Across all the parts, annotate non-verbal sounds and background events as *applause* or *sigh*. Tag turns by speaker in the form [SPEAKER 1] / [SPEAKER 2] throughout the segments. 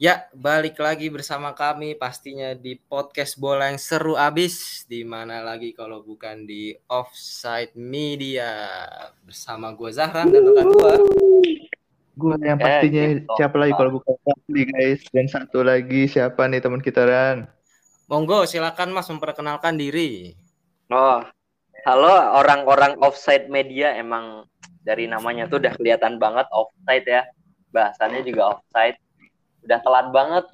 [SPEAKER 1] Ya, balik lagi bersama kami pastinya di podcast bola yang seru abis di mana lagi kalau bukan di Offside Media bersama gue Zahran dan rekan gue.
[SPEAKER 2] Gue yang pastinya
[SPEAKER 3] Eh, gitu.
[SPEAKER 2] siapa lagi kalau bukan Fadli guys dan satu lagi siapa nih teman kita Ran?
[SPEAKER 1] Monggo silakan Mas memperkenalkan diri.
[SPEAKER 3] Oh, halo orang-orang offside media emang dari namanya tuh udah kelihatan banget offside ya. Bahasannya juga offside. Udah telat banget.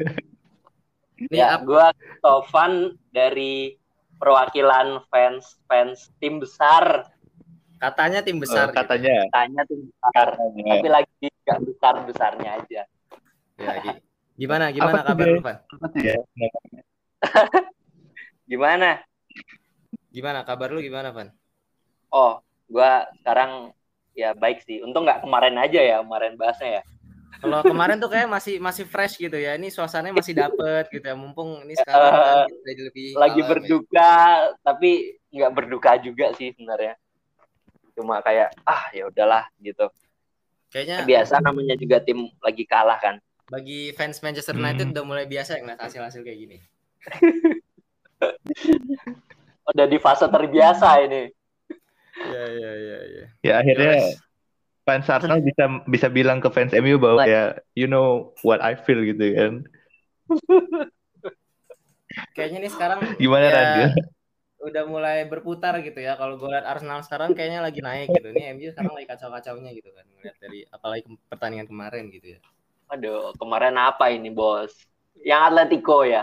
[SPEAKER 1] Ini
[SPEAKER 3] ya, gua Tovan dari perwakilan fans fans tim besar.
[SPEAKER 1] Katanya tim besar.
[SPEAKER 2] Oh, katanya.
[SPEAKER 3] Tanya tim besar, tapi lagi gak besar besarnya aja.
[SPEAKER 1] gitu. Ya, gi- gimana gimana
[SPEAKER 2] Apa
[SPEAKER 1] kabar
[SPEAKER 2] tuh ya? *laughs*
[SPEAKER 3] Gimana?
[SPEAKER 1] Gimana kabar lu gimana, Van?
[SPEAKER 3] Oh, gua sekarang ya baik sih. Untung nggak kemarin aja ya, kemarin bahasnya ya.
[SPEAKER 1] Kalau kemarin tuh kayak masih masih fresh gitu ya. Ini suasananya masih dapet gitu ya. Mumpung ini sekarang kan lebih
[SPEAKER 3] lagi
[SPEAKER 1] kalem ya.
[SPEAKER 3] berduka tapi nggak berduka juga sih sebenarnya cuma kayak ah ya udahlah gitu
[SPEAKER 1] Kayaknya
[SPEAKER 3] biasa namanya juga tim lagi kalah kan
[SPEAKER 1] bagi fans Manchester United
[SPEAKER 2] Hmm.
[SPEAKER 1] udah mulai biasa ya ngeliat hasil-hasil kayak gini. *laughs*
[SPEAKER 3] udah di fase terbiasa ini
[SPEAKER 1] Iya iya iya iya.
[SPEAKER 2] Ya akhirnya
[SPEAKER 1] Yes.
[SPEAKER 2] fans Arsenal bisa bisa bilang ke fans MU bahwa ya you know what I feel gitu kan.
[SPEAKER 1] Kayaknya nih sekarang
[SPEAKER 2] Gimana
[SPEAKER 1] ya? Udah mulai berputar gitu ya. Kalau gue lihat Arsenal sekarang kayaknya lagi naik gitu. Nih MU sekarang lagi kacau-kacaunya gitu kan. Ngeliat dari apalagi ke- pertandingan kemarin gitu ya.
[SPEAKER 3] aduh kemarin apa ini bos yang Atletico ya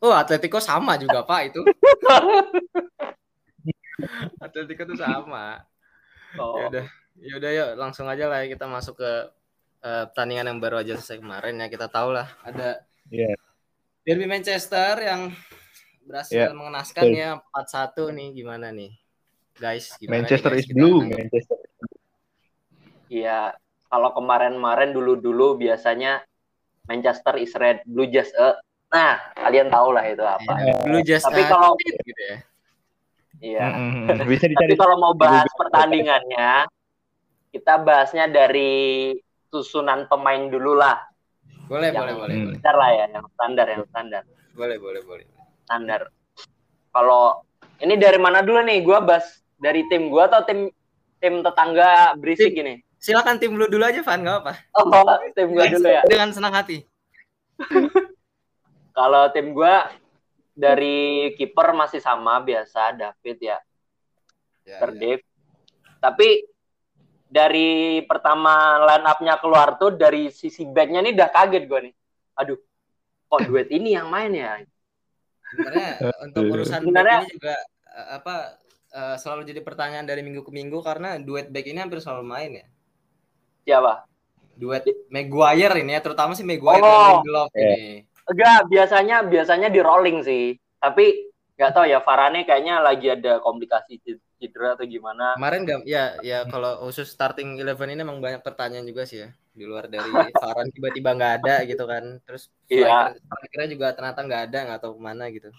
[SPEAKER 1] Oh, Atletico sama juga, *laughs* Pak, itu. *laughs* Atletico tuh sama. Ya
[SPEAKER 3] oh,
[SPEAKER 1] udah, ya udah yuk langsung aja lah ya kita masuk ke eh, pertandingan yang baru aja selesai kemarin ya. Kita tahu lah ada
[SPEAKER 2] Iya.
[SPEAKER 1] Derby Manchester yang berhasil
[SPEAKER 2] Iya,
[SPEAKER 1] mengenaskan ya 4-1 nih gimana nih? Guys, gimana
[SPEAKER 2] Manchester
[SPEAKER 1] nih, guys?
[SPEAKER 2] is blue,
[SPEAKER 1] tanya.
[SPEAKER 2] Manchester.
[SPEAKER 3] iya kalau kemarin-kemarin dulu-dulu biasanya Manchester is red blue just a nah kalian tahu lah itu apa
[SPEAKER 1] Iya, Blue just
[SPEAKER 3] Tapi
[SPEAKER 1] a-
[SPEAKER 3] kalau-
[SPEAKER 1] gitu ya.
[SPEAKER 3] iya
[SPEAKER 2] Mm-mm. Bisa
[SPEAKER 3] Tapi
[SPEAKER 2] dicari
[SPEAKER 3] kalau mau bahas pertandingannya, kita bahasnya dari susunan pemain dulu lah.
[SPEAKER 1] Boleh,
[SPEAKER 3] Yang-
[SPEAKER 1] boleh, boleh,
[SPEAKER 2] Hmm.
[SPEAKER 1] boleh.
[SPEAKER 3] Standar lah ya, yang standar, yang standar.
[SPEAKER 1] Boleh, boleh, boleh.
[SPEAKER 3] Standar. Kalau ini dari mana dulu nih? Gua bahas dari tim gua atau tim tim tetangga berisik ini?
[SPEAKER 1] Silakan tim lu dulu aja, Van, enggak apa.
[SPEAKER 3] Oh, tim gua dulu ya.
[SPEAKER 1] Dengan senang hati. *laughs*
[SPEAKER 3] Kalau tim gua dari kiper masih sama biasa David ya.
[SPEAKER 1] Ya,
[SPEAKER 3] Ter
[SPEAKER 1] ya.
[SPEAKER 3] Tapi dari pertama line up-nya keluar tuh dari sisi back-nya nih udah kaget gue nih. Aduh, kok duet ini yang main ya?
[SPEAKER 1] Sebenarnya *laughs* untuk urusan
[SPEAKER 3] Sebenarnya-
[SPEAKER 1] back ini juga eh, apa eh, selalu jadi pertanyaan dari minggu ke minggu karena duet back ini hampir selalu main ya.
[SPEAKER 3] Siapa?
[SPEAKER 1] Duet Maguire ini ya, terutama sih Maguire
[SPEAKER 3] Oh,
[SPEAKER 1] dan Lindelof
[SPEAKER 2] iya.
[SPEAKER 1] ini.
[SPEAKER 3] Enggak, biasanya biasanya di rolling sih. Tapi nggak tahu ya Varane kayaknya lagi ada komplikasi ced- cedera atau gimana.
[SPEAKER 1] Kemarin gak, ya ya kalau khusus starting eleven ini emang banyak pertanyaan juga sih ya. Di luar dari *laughs* Varane tiba-tiba nggak ada gitu kan. Terus
[SPEAKER 3] Iya.
[SPEAKER 1] striker juga ternyata nggak ada nggak tahu ke mana gitu.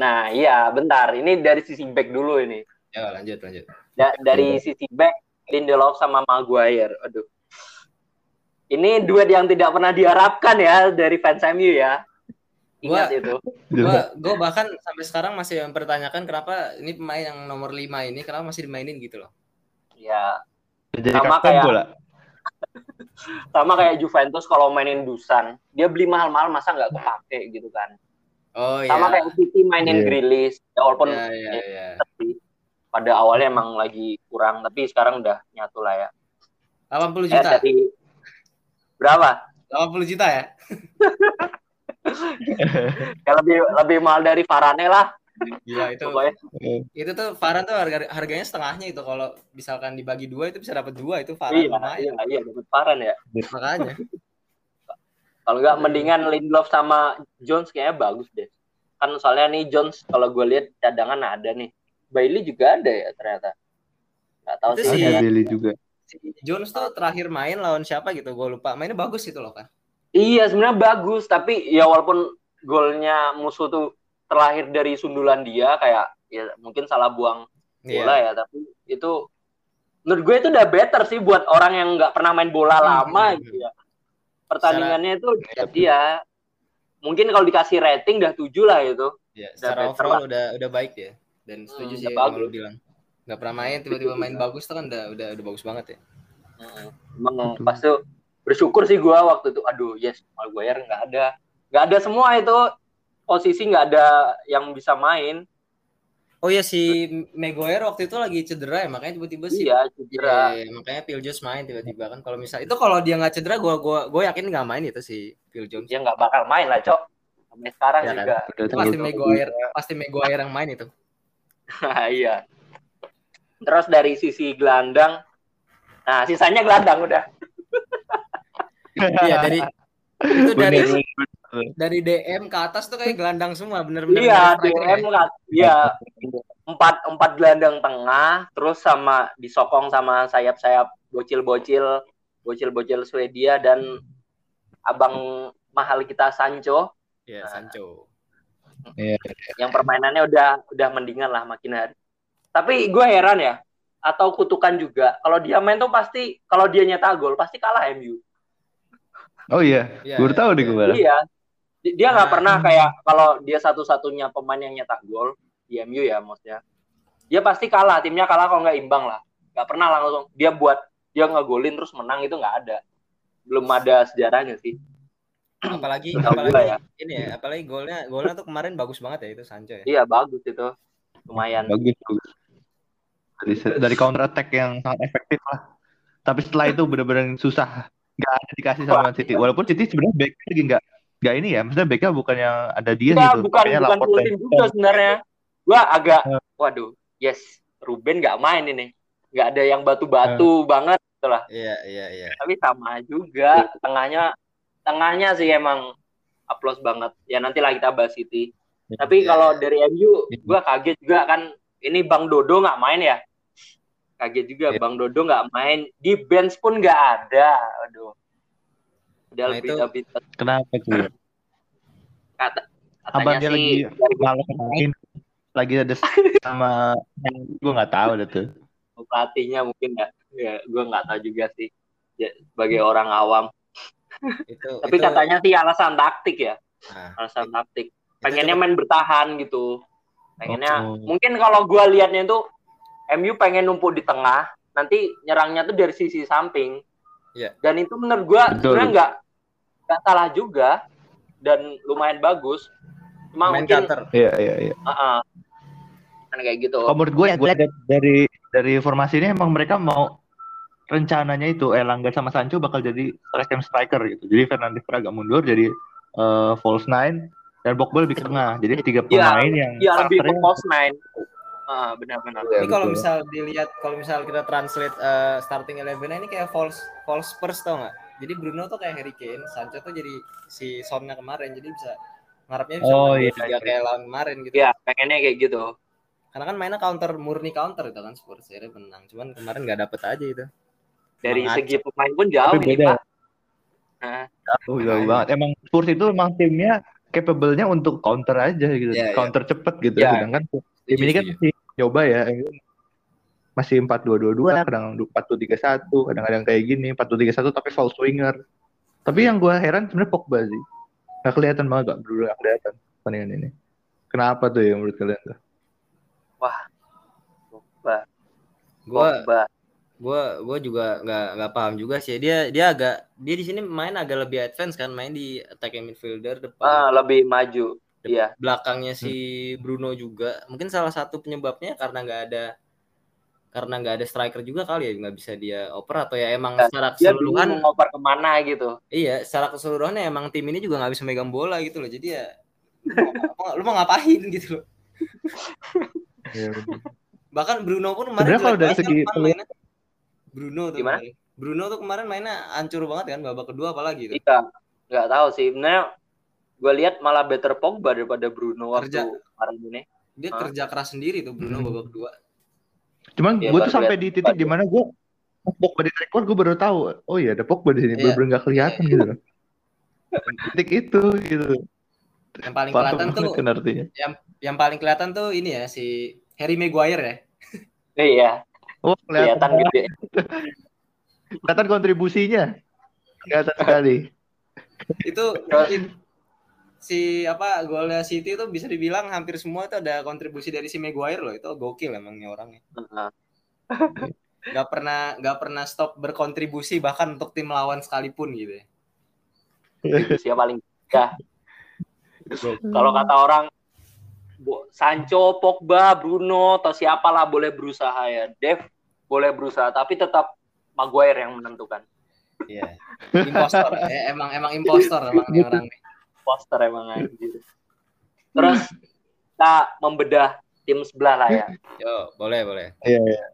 [SPEAKER 3] Nah, iya, bentar. Ini dari sisi back dulu ini.
[SPEAKER 1] Ya lanjut lanjut.
[SPEAKER 3] Da- dari sisi back Lindelof sama Maguire. Aduh. Ini duet yang tidak pernah diharapkan ya dari fans MU ya. Ingat
[SPEAKER 1] Gua-
[SPEAKER 3] itu.
[SPEAKER 1] Gua gua bahkan sampai sekarang masih mempertanyakan kenapa ini pemain yang nomor 5 ini kenapa masih dimainin gitu loh.
[SPEAKER 3] Ya,
[SPEAKER 2] jadi
[SPEAKER 3] Sama
[SPEAKER 2] kapten
[SPEAKER 3] kayak-
[SPEAKER 2] bola. *laughs*
[SPEAKER 3] sama kayak Juventus kalau mainin Dusan, dia beli mahal-mahal masa nggak kepake gitu kan.
[SPEAKER 1] Oh iya.
[SPEAKER 3] Sama kayak City mainin
[SPEAKER 2] Iya.
[SPEAKER 3] Grealish, ya walaupun
[SPEAKER 1] Ya ya ya.
[SPEAKER 3] tapi pada awalnya emang lagi kurang, tapi sekarang udah nyatu lah ya.
[SPEAKER 1] 80
[SPEAKER 3] Eh,
[SPEAKER 1] juta.
[SPEAKER 3] dari berapa?
[SPEAKER 1] 80 juta ya. *laughs*
[SPEAKER 3] Ya lebih lebih mahal dari Varane lah.
[SPEAKER 1] Gila itu.
[SPEAKER 3] Pokoknya
[SPEAKER 1] Itu tuh Varane tuh harga harganya setengahnya itu kalau misalkan dibagi dua itu bisa dapat dua itu Varane
[SPEAKER 3] iya, iya,
[SPEAKER 1] lumayan.
[SPEAKER 3] iya, dapat Varane ya.
[SPEAKER 1] Makanya.
[SPEAKER 3] Kalau nggak mendingan Lindelof sama Jones kayaknya bagus deh. Kan soalnya nih Jones kalau gue lihat cadangan ada nih. Bailey juga ada ya ternyata. Nggak tahu
[SPEAKER 1] Itu
[SPEAKER 3] sih.
[SPEAKER 2] Bailey juga.
[SPEAKER 1] Jones tuh terakhir main lawan siapa gitu gue lupa. Mainnya bagus itu loh kan.
[SPEAKER 3] Iya sebenarnya bagus tapi ya walaupun golnya musuh tuh terlahir dari sundulan dia kayak ya mungkin salah buang bola
[SPEAKER 1] Iya.
[SPEAKER 3] ya tapi itu menurut gue itu udah better sih buat orang yang nggak pernah main bola
[SPEAKER 1] Hmm,
[SPEAKER 3] lama
[SPEAKER 1] hmm,
[SPEAKER 3] gitu ya pertandingannya itu
[SPEAKER 2] Iya.
[SPEAKER 3] ya mungkin kalau dikasih rating udah tujuh lah itu
[SPEAKER 1] Ya,
[SPEAKER 3] Udah
[SPEAKER 1] secara overall
[SPEAKER 3] lah.
[SPEAKER 1] udah udah baik ya. Dan setuju
[SPEAKER 3] Hmm,
[SPEAKER 1] sih yang
[SPEAKER 3] bagus.
[SPEAKER 1] lu bilang. Nggak pernah main tiba-tiba main bagus tuh kan udah udah udah bagus banget ya.
[SPEAKER 3] emang pas itu bersyukur sih gua waktu itu aduh yes Maguire nggak ada nggak ada semua itu posisi nggak ada yang bisa main.
[SPEAKER 1] Oh iya si Maguire waktu itu lagi cedera ya makanya tiba-tiba sih
[SPEAKER 3] iya cedera.
[SPEAKER 1] Iya, makanya Phil Jones main tiba-tiba kan. Kalau misal itu kalau dia nggak cedera gua gua gua yakin nggak main itu si Phil Jones.
[SPEAKER 3] dia nggak bakal main lah cok. Sampai sekarang
[SPEAKER 1] Ya kan?
[SPEAKER 3] juga.
[SPEAKER 2] Udah
[SPEAKER 1] Itu pasti Maguire, pasti Maguire yang main itu. *laughs*
[SPEAKER 3] iya. Terus dari sisi gelandang nah sisanya gelandang udah.
[SPEAKER 1] Iya dari itu dari
[SPEAKER 2] Bener,
[SPEAKER 1] dari DM ke atas tuh kayak gelandang semua bener-bener.
[SPEAKER 3] iya DM
[SPEAKER 1] ya.
[SPEAKER 3] iya empat empat gelandang tengah terus sama disokong sama sayap-sayap bocil-bocil bocil-bocil Swedia dan abang mahal kita Sancho
[SPEAKER 1] Iya, Sancho.
[SPEAKER 3] yang permainannya udah udah mendingan lah makin hari. Tapi gue heran ya, atau kutukan juga. Kalau dia main tuh pasti kalau dia nyetak gol pasti kalah MU.
[SPEAKER 2] Oh iya,
[SPEAKER 1] Iya,
[SPEAKER 2] baru tahu deh
[SPEAKER 1] iya.
[SPEAKER 2] gue.
[SPEAKER 3] Iya. Di- Dia nggak
[SPEAKER 1] Nah.
[SPEAKER 3] pernah kayak kalau dia satu-satunya pemain yang nyetak gol di MU ya maksudnya. Dia pasti kalah, timnya kalah kalau nggak imbang lah. Nggak pernah langsung dia buat dia ngegolin terus menang itu nggak ada. Belum ada sejarahnya sih.
[SPEAKER 1] Apalagi apalagi
[SPEAKER 3] ya.
[SPEAKER 1] ini ya, apalagi golnya golnya tuh kemarin bagus banget ya itu Sancho ya.
[SPEAKER 3] Iya bagus itu. Lumayan.
[SPEAKER 2] Bagus, bagus. Dari, dari counter attack yang sangat efektif lah. Tapi setelah itu benar-benar susah. Nggak ada dikasih sama City. Walaupun City sebenarnya backnya lagi nggak nggak ini ya. Maksudnya backnya bukan yang ada dia
[SPEAKER 3] Enggak,
[SPEAKER 2] gitu.
[SPEAKER 3] bukan bukan full tim juga sebenarnya. Gua agak
[SPEAKER 2] Ya.
[SPEAKER 3] waduh, yes, Ruben nggak main ini. nggak ada yang batu-batu banget gitu lah.
[SPEAKER 1] Iya, iya, iya.
[SPEAKER 3] Tapi sama juga tengahnya tengahnya sih emang aplos banget. Ya nanti lah kita bahas City. Tapi
[SPEAKER 1] Iya.
[SPEAKER 3] kalau dari MU gua kaget juga kan ini Bang Dodo nggak main ya. Kaget juga
[SPEAKER 2] Iya.
[SPEAKER 3] Bang Dodo nggak main. Di bench pun nggak ada. Aduh. Udah
[SPEAKER 1] Nah,
[SPEAKER 3] lebih
[SPEAKER 1] itu-
[SPEAKER 3] lebih
[SPEAKER 2] Kenapa tuh? *laughs*
[SPEAKER 3] kata katanya
[SPEAKER 2] dia
[SPEAKER 3] sih
[SPEAKER 2] lagi main? Lagi ada sama *laughs* gue nggak tahu deh tuh.
[SPEAKER 3] pelatihnya mungkin ya. Ya, gue nggak tahu juga sih. Ya, sebagai orang awam. *laughs*
[SPEAKER 1] Itu
[SPEAKER 3] Tapi
[SPEAKER 1] itu,
[SPEAKER 3] katanya sih alasan taktik ya.
[SPEAKER 1] nah,
[SPEAKER 3] Alasan taktik.
[SPEAKER 1] itu
[SPEAKER 3] Pengennya
[SPEAKER 1] coba-
[SPEAKER 3] main bertahan gitu. Pengennya
[SPEAKER 2] Oh.
[SPEAKER 3] mungkin kalau gue liatnya itu MU pengen numpuk di tengah, nanti nyerangnya tuh dari sisi samping.
[SPEAKER 1] Iya.
[SPEAKER 3] Dan itu menurut gue sebenarnya nggak nggak salah juga dan lumayan bagus. Cuma
[SPEAKER 1] main
[SPEAKER 3] mungkin.
[SPEAKER 2] Iya iya iya.
[SPEAKER 3] uh-uh. kan kayak gitu.
[SPEAKER 2] Kalau menurut gue ya gue dari dari formasi ini emang mereka mau rencananya itu Elangga sama Sancho bakal jadi second striker gitu. Jadi Fernandes agak mundur jadi eh, false nine dan Pogba lebih ke tengah. Jadi tiga
[SPEAKER 3] Iya,
[SPEAKER 2] pemain yang
[SPEAKER 3] Iya lebih ke false nine. Ah, benar-benar.
[SPEAKER 2] Iya,
[SPEAKER 1] Ini kalau misal dilihat, kalau misal kita translate eh, starting eleven ini kayak false false Spurs tau nggak? Jadi Bruno tuh kayak Harry Kane, Sancho tuh jadi si Sonnya kemarin, jadi bisa ngarepnya bisa
[SPEAKER 2] Oh, iya,
[SPEAKER 1] tiga
[SPEAKER 2] iya.
[SPEAKER 1] kayak lawan kemarin gitu.
[SPEAKER 3] Iya, pengennya kayak gitu.
[SPEAKER 1] Karena kan mainnya counter murni counter itu kan Spurs jadi menang. Cuman kemarin nggak dapet aja itu.
[SPEAKER 3] Dari
[SPEAKER 1] Emang
[SPEAKER 3] segi pemain pun jauh
[SPEAKER 2] Tapi
[SPEAKER 3] nih,
[SPEAKER 2] beda.
[SPEAKER 3] Pak. Nah,
[SPEAKER 2] Oh, jauh banget. Emang Spurs itu emang timnya capable-nya untuk counter aja gitu.
[SPEAKER 1] Iya, iya.
[SPEAKER 2] counter cepet gitu.
[SPEAKER 3] Iya.
[SPEAKER 2] Sedangkan tim ini kan masih nyoba ya. Masih 4-2-2-2, kadang 4-2-3-1, kadang-kadang kayak gini, 4-2-3-1 tapi false winger. Tapi yang gua heran sebenarnya Pogba sih. Nggak kelihatan banget, gak bener nggak kelihatan pertandingan ini. Kenapa tuh ya menurut kalian tuh?
[SPEAKER 1] Gua
[SPEAKER 3] Pogba.
[SPEAKER 1] gua gua juga nggak nggak paham juga sih. Dia dia agak dia di sini main agak lebih advance kan, main di attacking midfielder depan.
[SPEAKER 3] Ah, lebih maju. Iya.
[SPEAKER 1] belakangnya si Bruno juga mungkin salah satu penyebabnya karena nggak ada karena nggak ada striker juga kali ya nggak bisa dia oper atau ya emang
[SPEAKER 3] Ya,
[SPEAKER 1] secara keseluruhan
[SPEAKER 3] mau ngoper ke mana gitu.
[SPEAKER 1] iya secara keseluruhan ya emang tim ini juga nggak bisa megang bola gitu loh jadi ya lu mau, lu mau ngapain gitu loh *laughs* bahkan Bruno pun kemarin
[SPEAKER 2] kalau dari
[SPEAKER 1] kan
[SPEAKER 2] segi
[SPEAKER 1] kemarin mainnya. Bruno tuh
[SPEAKER 3] Gimana?
[SPEAKER 1] kemarin. Bruno tuh kemarin mainnya hancur banget kan babak kedua apalagi tuh
[SPEAKER 3] Iya. Nggak tahu sih. Sebenarnya gue lihat malah better Pogba daripada Bruno waktu
[SPEAKER 1] Kerja.
[SPEAKER 3] kemarin ini.
[SPEAKER 1] dia
[SPEAKER 3] Hah?
[SPEAKER 1] kerja keras sendiri tuh Bruno
[SPEAKER 2] Hmm.
[SPEAKER 1] babak kedua
[SPEAKER 2] Cuman
[SPEAKER 3] Iya,
[SPEAKER 2] gue
[SPEAKER 3] baru
[SPEAKER 2] tuh sampai di titik
[SPEAKER 3] di
[SPEAKER 2] mana gue Pogba di record gue baru tahu. Oh iya ada Pogba di sini.
[SPEAKER 1] Iya.
[SPEAKER 2] Bener-bener nggak kelihatan gitu loh. Titik itu gitu.
[SPEAKER 1] Yang paling
[SPEAKER 2] Paham
[SPEAKER 1] kelihatan tuh
[SPEAKER 2] artinya.
[SPEAKER 1] yang yang paling kelihatan tuh ini ya si Harry Maguire ya.
[SPEAKER 3] Iya,
[SPEAKER 2] Oh, kelihatan,
[SPEAKER 3] kelihatan gede.
[SPEAKER 2] kelihatan kontribusinya. Kelihatan sekali.
[SPEAKER 1] Itu si apa golnya City itu bisa dibilang hampir semua itu ada kontribusi dari si Maguire loh. Itu gokil emangnya orangnya.
[SPEAKER 3] Heeh. *laughs*
[SPEAKER 1] Gak pernah gak pernah stop berkontribusi bahkan untuk tim lawan sekalipun gitu ya.
[SPEAKER 3] Kontribusi yang paling gede. Kalau kata orang Bo- Sancho, Pogba, Bruno atau siapalah boleh berusaha ya. Dev boleh berusaha tapi tetap Maguire yang menentukan.
[SPEAKER 1] Iya. Impostor. Eh, emang emang impostor emang nih orang nih.
[SPEAKER 3] Poster emang anjir. Terus kita membedah tim sebelah lah ya.
[SPEAKER 1] Yo, boleh boleh.
[SPEAKER 2] Iya, iya.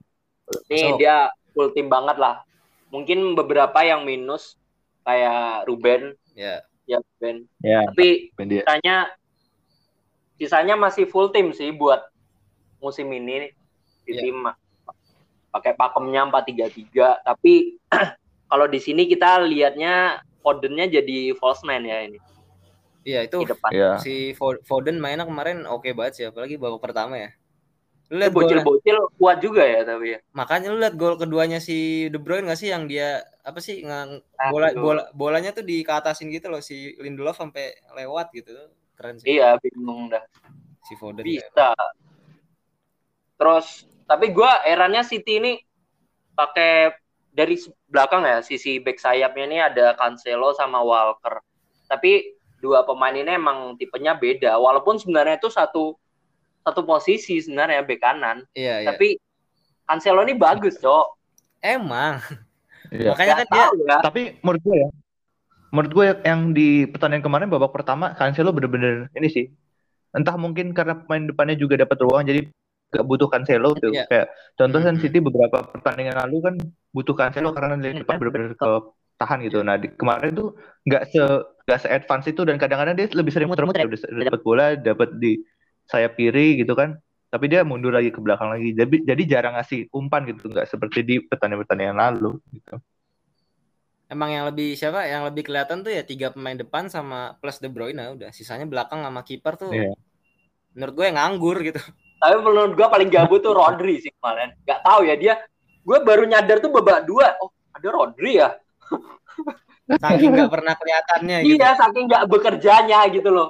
[SPEAKER 3] Ini
[SPEAKER 1] Masuk.
[SPEAKER 3] dia full tim banget lah. Mungkin beberapa yang minus kayak Ruben,
[SPEAKER 1] Ya.
[SPEAKER 3] ya Ruben.
[SPEAKER 2] Ya,
[SPEAKER 3] Tapi
[SPEAKER 2] dia.
[SPEAKER 3] sisanya sisanya masih full tim sih buat musim ini di
[SPEAKER 1] Iya.
[SPEAKER 3] tim pakai pakemnya 4-3-3 tapi *clears throat* kalau di sini kita lihatnya Fodennya jadi false nine ya ini
[SPEAKER 1] Iya, itu
[SPEAKER 3] di depan.
[SPEAKER 2] Iya.
[SPEAKER 1] si Fo- Foden mainnya kemarin oke banget sih apalagi babak pertama ya. Lu lihat
[SPEAKER 3] bocil-bocil kuat juga ya tapi ya.
[SPEAKER 1] makanya lu lihat gol keduanya si De Bruyne gak sih yang dia apa sih ngang,
[SPEAKER 3] Ah,
[SPEAKER 1] bola bola bolanya tuh di keatasin gitu loh si Lindelof sampai lewat gitu. Keren sih
[SPEAKER 3] Iya, bingung dah.
[SPEAKER 1] si Foden. ya.
[SPEAKER 3] Bisa. Terus tapi gua eranya City ini pakai dari belakang ya sisi back sayapnya ini ada Cancelo sama Walker. Tapi dua pemain ini emang tipenya beda. Walaupun sebenarnya itu satu satu posisi sebenarnya back kanan.
[SPEAKER 1] Iya, iya.
[SPEAKER 3] Tapi Cancelo ini bagus, Cok.
[SPEAKER 1] Emang
[SPEAKER 2] Iya.
[SPEAKER 1] makanya kan dia
[SPEAKER 3] ya.
[SPEAKER 2] Tapi menurut gue ya, menurut gue yang di pertandingan kemarin babak pertama Cancelo bener-bener ini sih. Entah mungkin karena pemain depannya juga dapat ruang jadi gak butuh Cancelo tuh.
[SPEAKER 1] Iya.
[SPEAKER 2] Kayak contoh kan
[SPEAKER 1] Mhm.
[SPEAKER 2] City beberapa pertandingan lalu kan butuh Cancelo karena di depan bener-bener ke tahan gitu. Nah, di, kemarin tuh nggak se nggak se advance itu dan kadang-kadang dia lebih sering muter-muter udah dapat bola, dapat di sayap kiri gitu kan. Tapi dia mundur lagi ke belakang lagi. Jadi jadi jarang ngasih umpan gitu, nggak seperti di pertandingan-pertandingan lalu gitu.
[SPEAKER 1] emang yang lebih siapa yang lebih kelihatan tuh ya tiga pemain depan sama plus De Bruyne udah sisanya belakang sama kiper tuh
[SPEAKER 2] Iya.
[SPEAKER 1] menurut gue nganggur gitu.
[SPEAKER 3] Tapi menurut gua paling gabut tuh Rodri sih kemarin. Gak tahu ya dia. Gue baru nyadar tuh babak dua. Oh ada Rodri ya. *laughs*
[SPEAKER 1] Saking nggak pernah kelihatannya gitu.
[SPEAKER 3] Iya saking nggak bekerjanya gitu loh.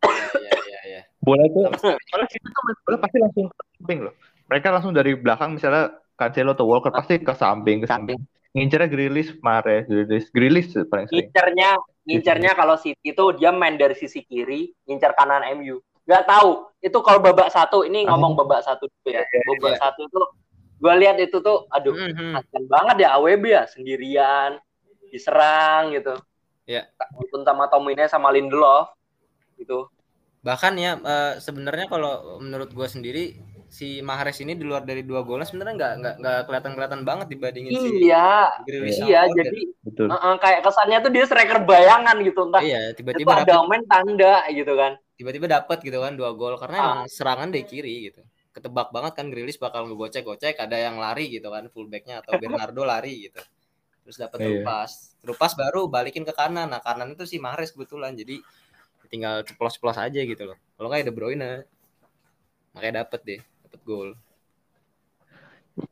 [SPEAKER 1] Iya, iya, iya.
[SPEAKER 2] bola itu kalau kita tuh bola pasti langsung ke samping loh mereka langsung dari belakang misalnya Cancelo atau Walker pasti ke samping ke samping ngincernya Grilis Mahrez Grilis Grilis paling sering
[SPEAKER 3] Ngincernya ngincernya kalau City itu dia main dari sisi kiri, ngincer kanan MU. Gak tahu itu kalau babak satu ini
[SPEAKER 2] Ah.
[SPEAKER 3] ngomong babak satu dulu ya. Babak
[SPEAKER 1] iya.
[SPEAKER 3] satu tuh gue lihat itu tuh aduh kasian banget ya AWB ya sendirian diserang gitu.
[SPEAKER 1] Iya.
[SPEAKER 3] Walaupun sama Tomine sama Lindelof gitu.
[SPEAKER 1] Bahkan ya eh, sebenarnya kalau menurut gue sendiri si Mahrez ini di luar dari dua golnya sebenarnya nggak nggak nggak kelihatan kelihatan banget dibandingin si
[SPEAKER 3] Iya,
[SPEAKER 1] Grealish sama
[SPEAKER 3] iya jadi
[SPEAKER 2] betul
[SPEAKER 3] uh-uh, kayak kesannya tuh dia striker bayangan gitu entah
[SPEAKER 1] iya
[SPEAKER 3] itu
[SPEAKER 1] tiba-tiba
[SPEAKER 3] ada
[SPEAKER 1] dapet
[SPEAKER 3] main tanda gitu kan.
[SPEAKER 1] tiba-tiba dapat gitu kan dua gol karena
[SPEAKER 3] Ah.
[SPEAKER 1] emang serangan dari kiri gitu ketebak banget kan Grealish bakal ngegocek-gocek ada yang lari gitu kan fullbacknya atau *laughs* Bernardo lari gitu terus dapat
[SPEAKER 2] Iya.
[SPEAKER 1] terupas terupas baru balikin ke kanan. Nah kanan itu si Mahrez kebetulan. Jadi tinggal ceplos-ceplos aja gitu loh. Kalau nggak ya De Bruyne. Makanya dapet deh dapet gol.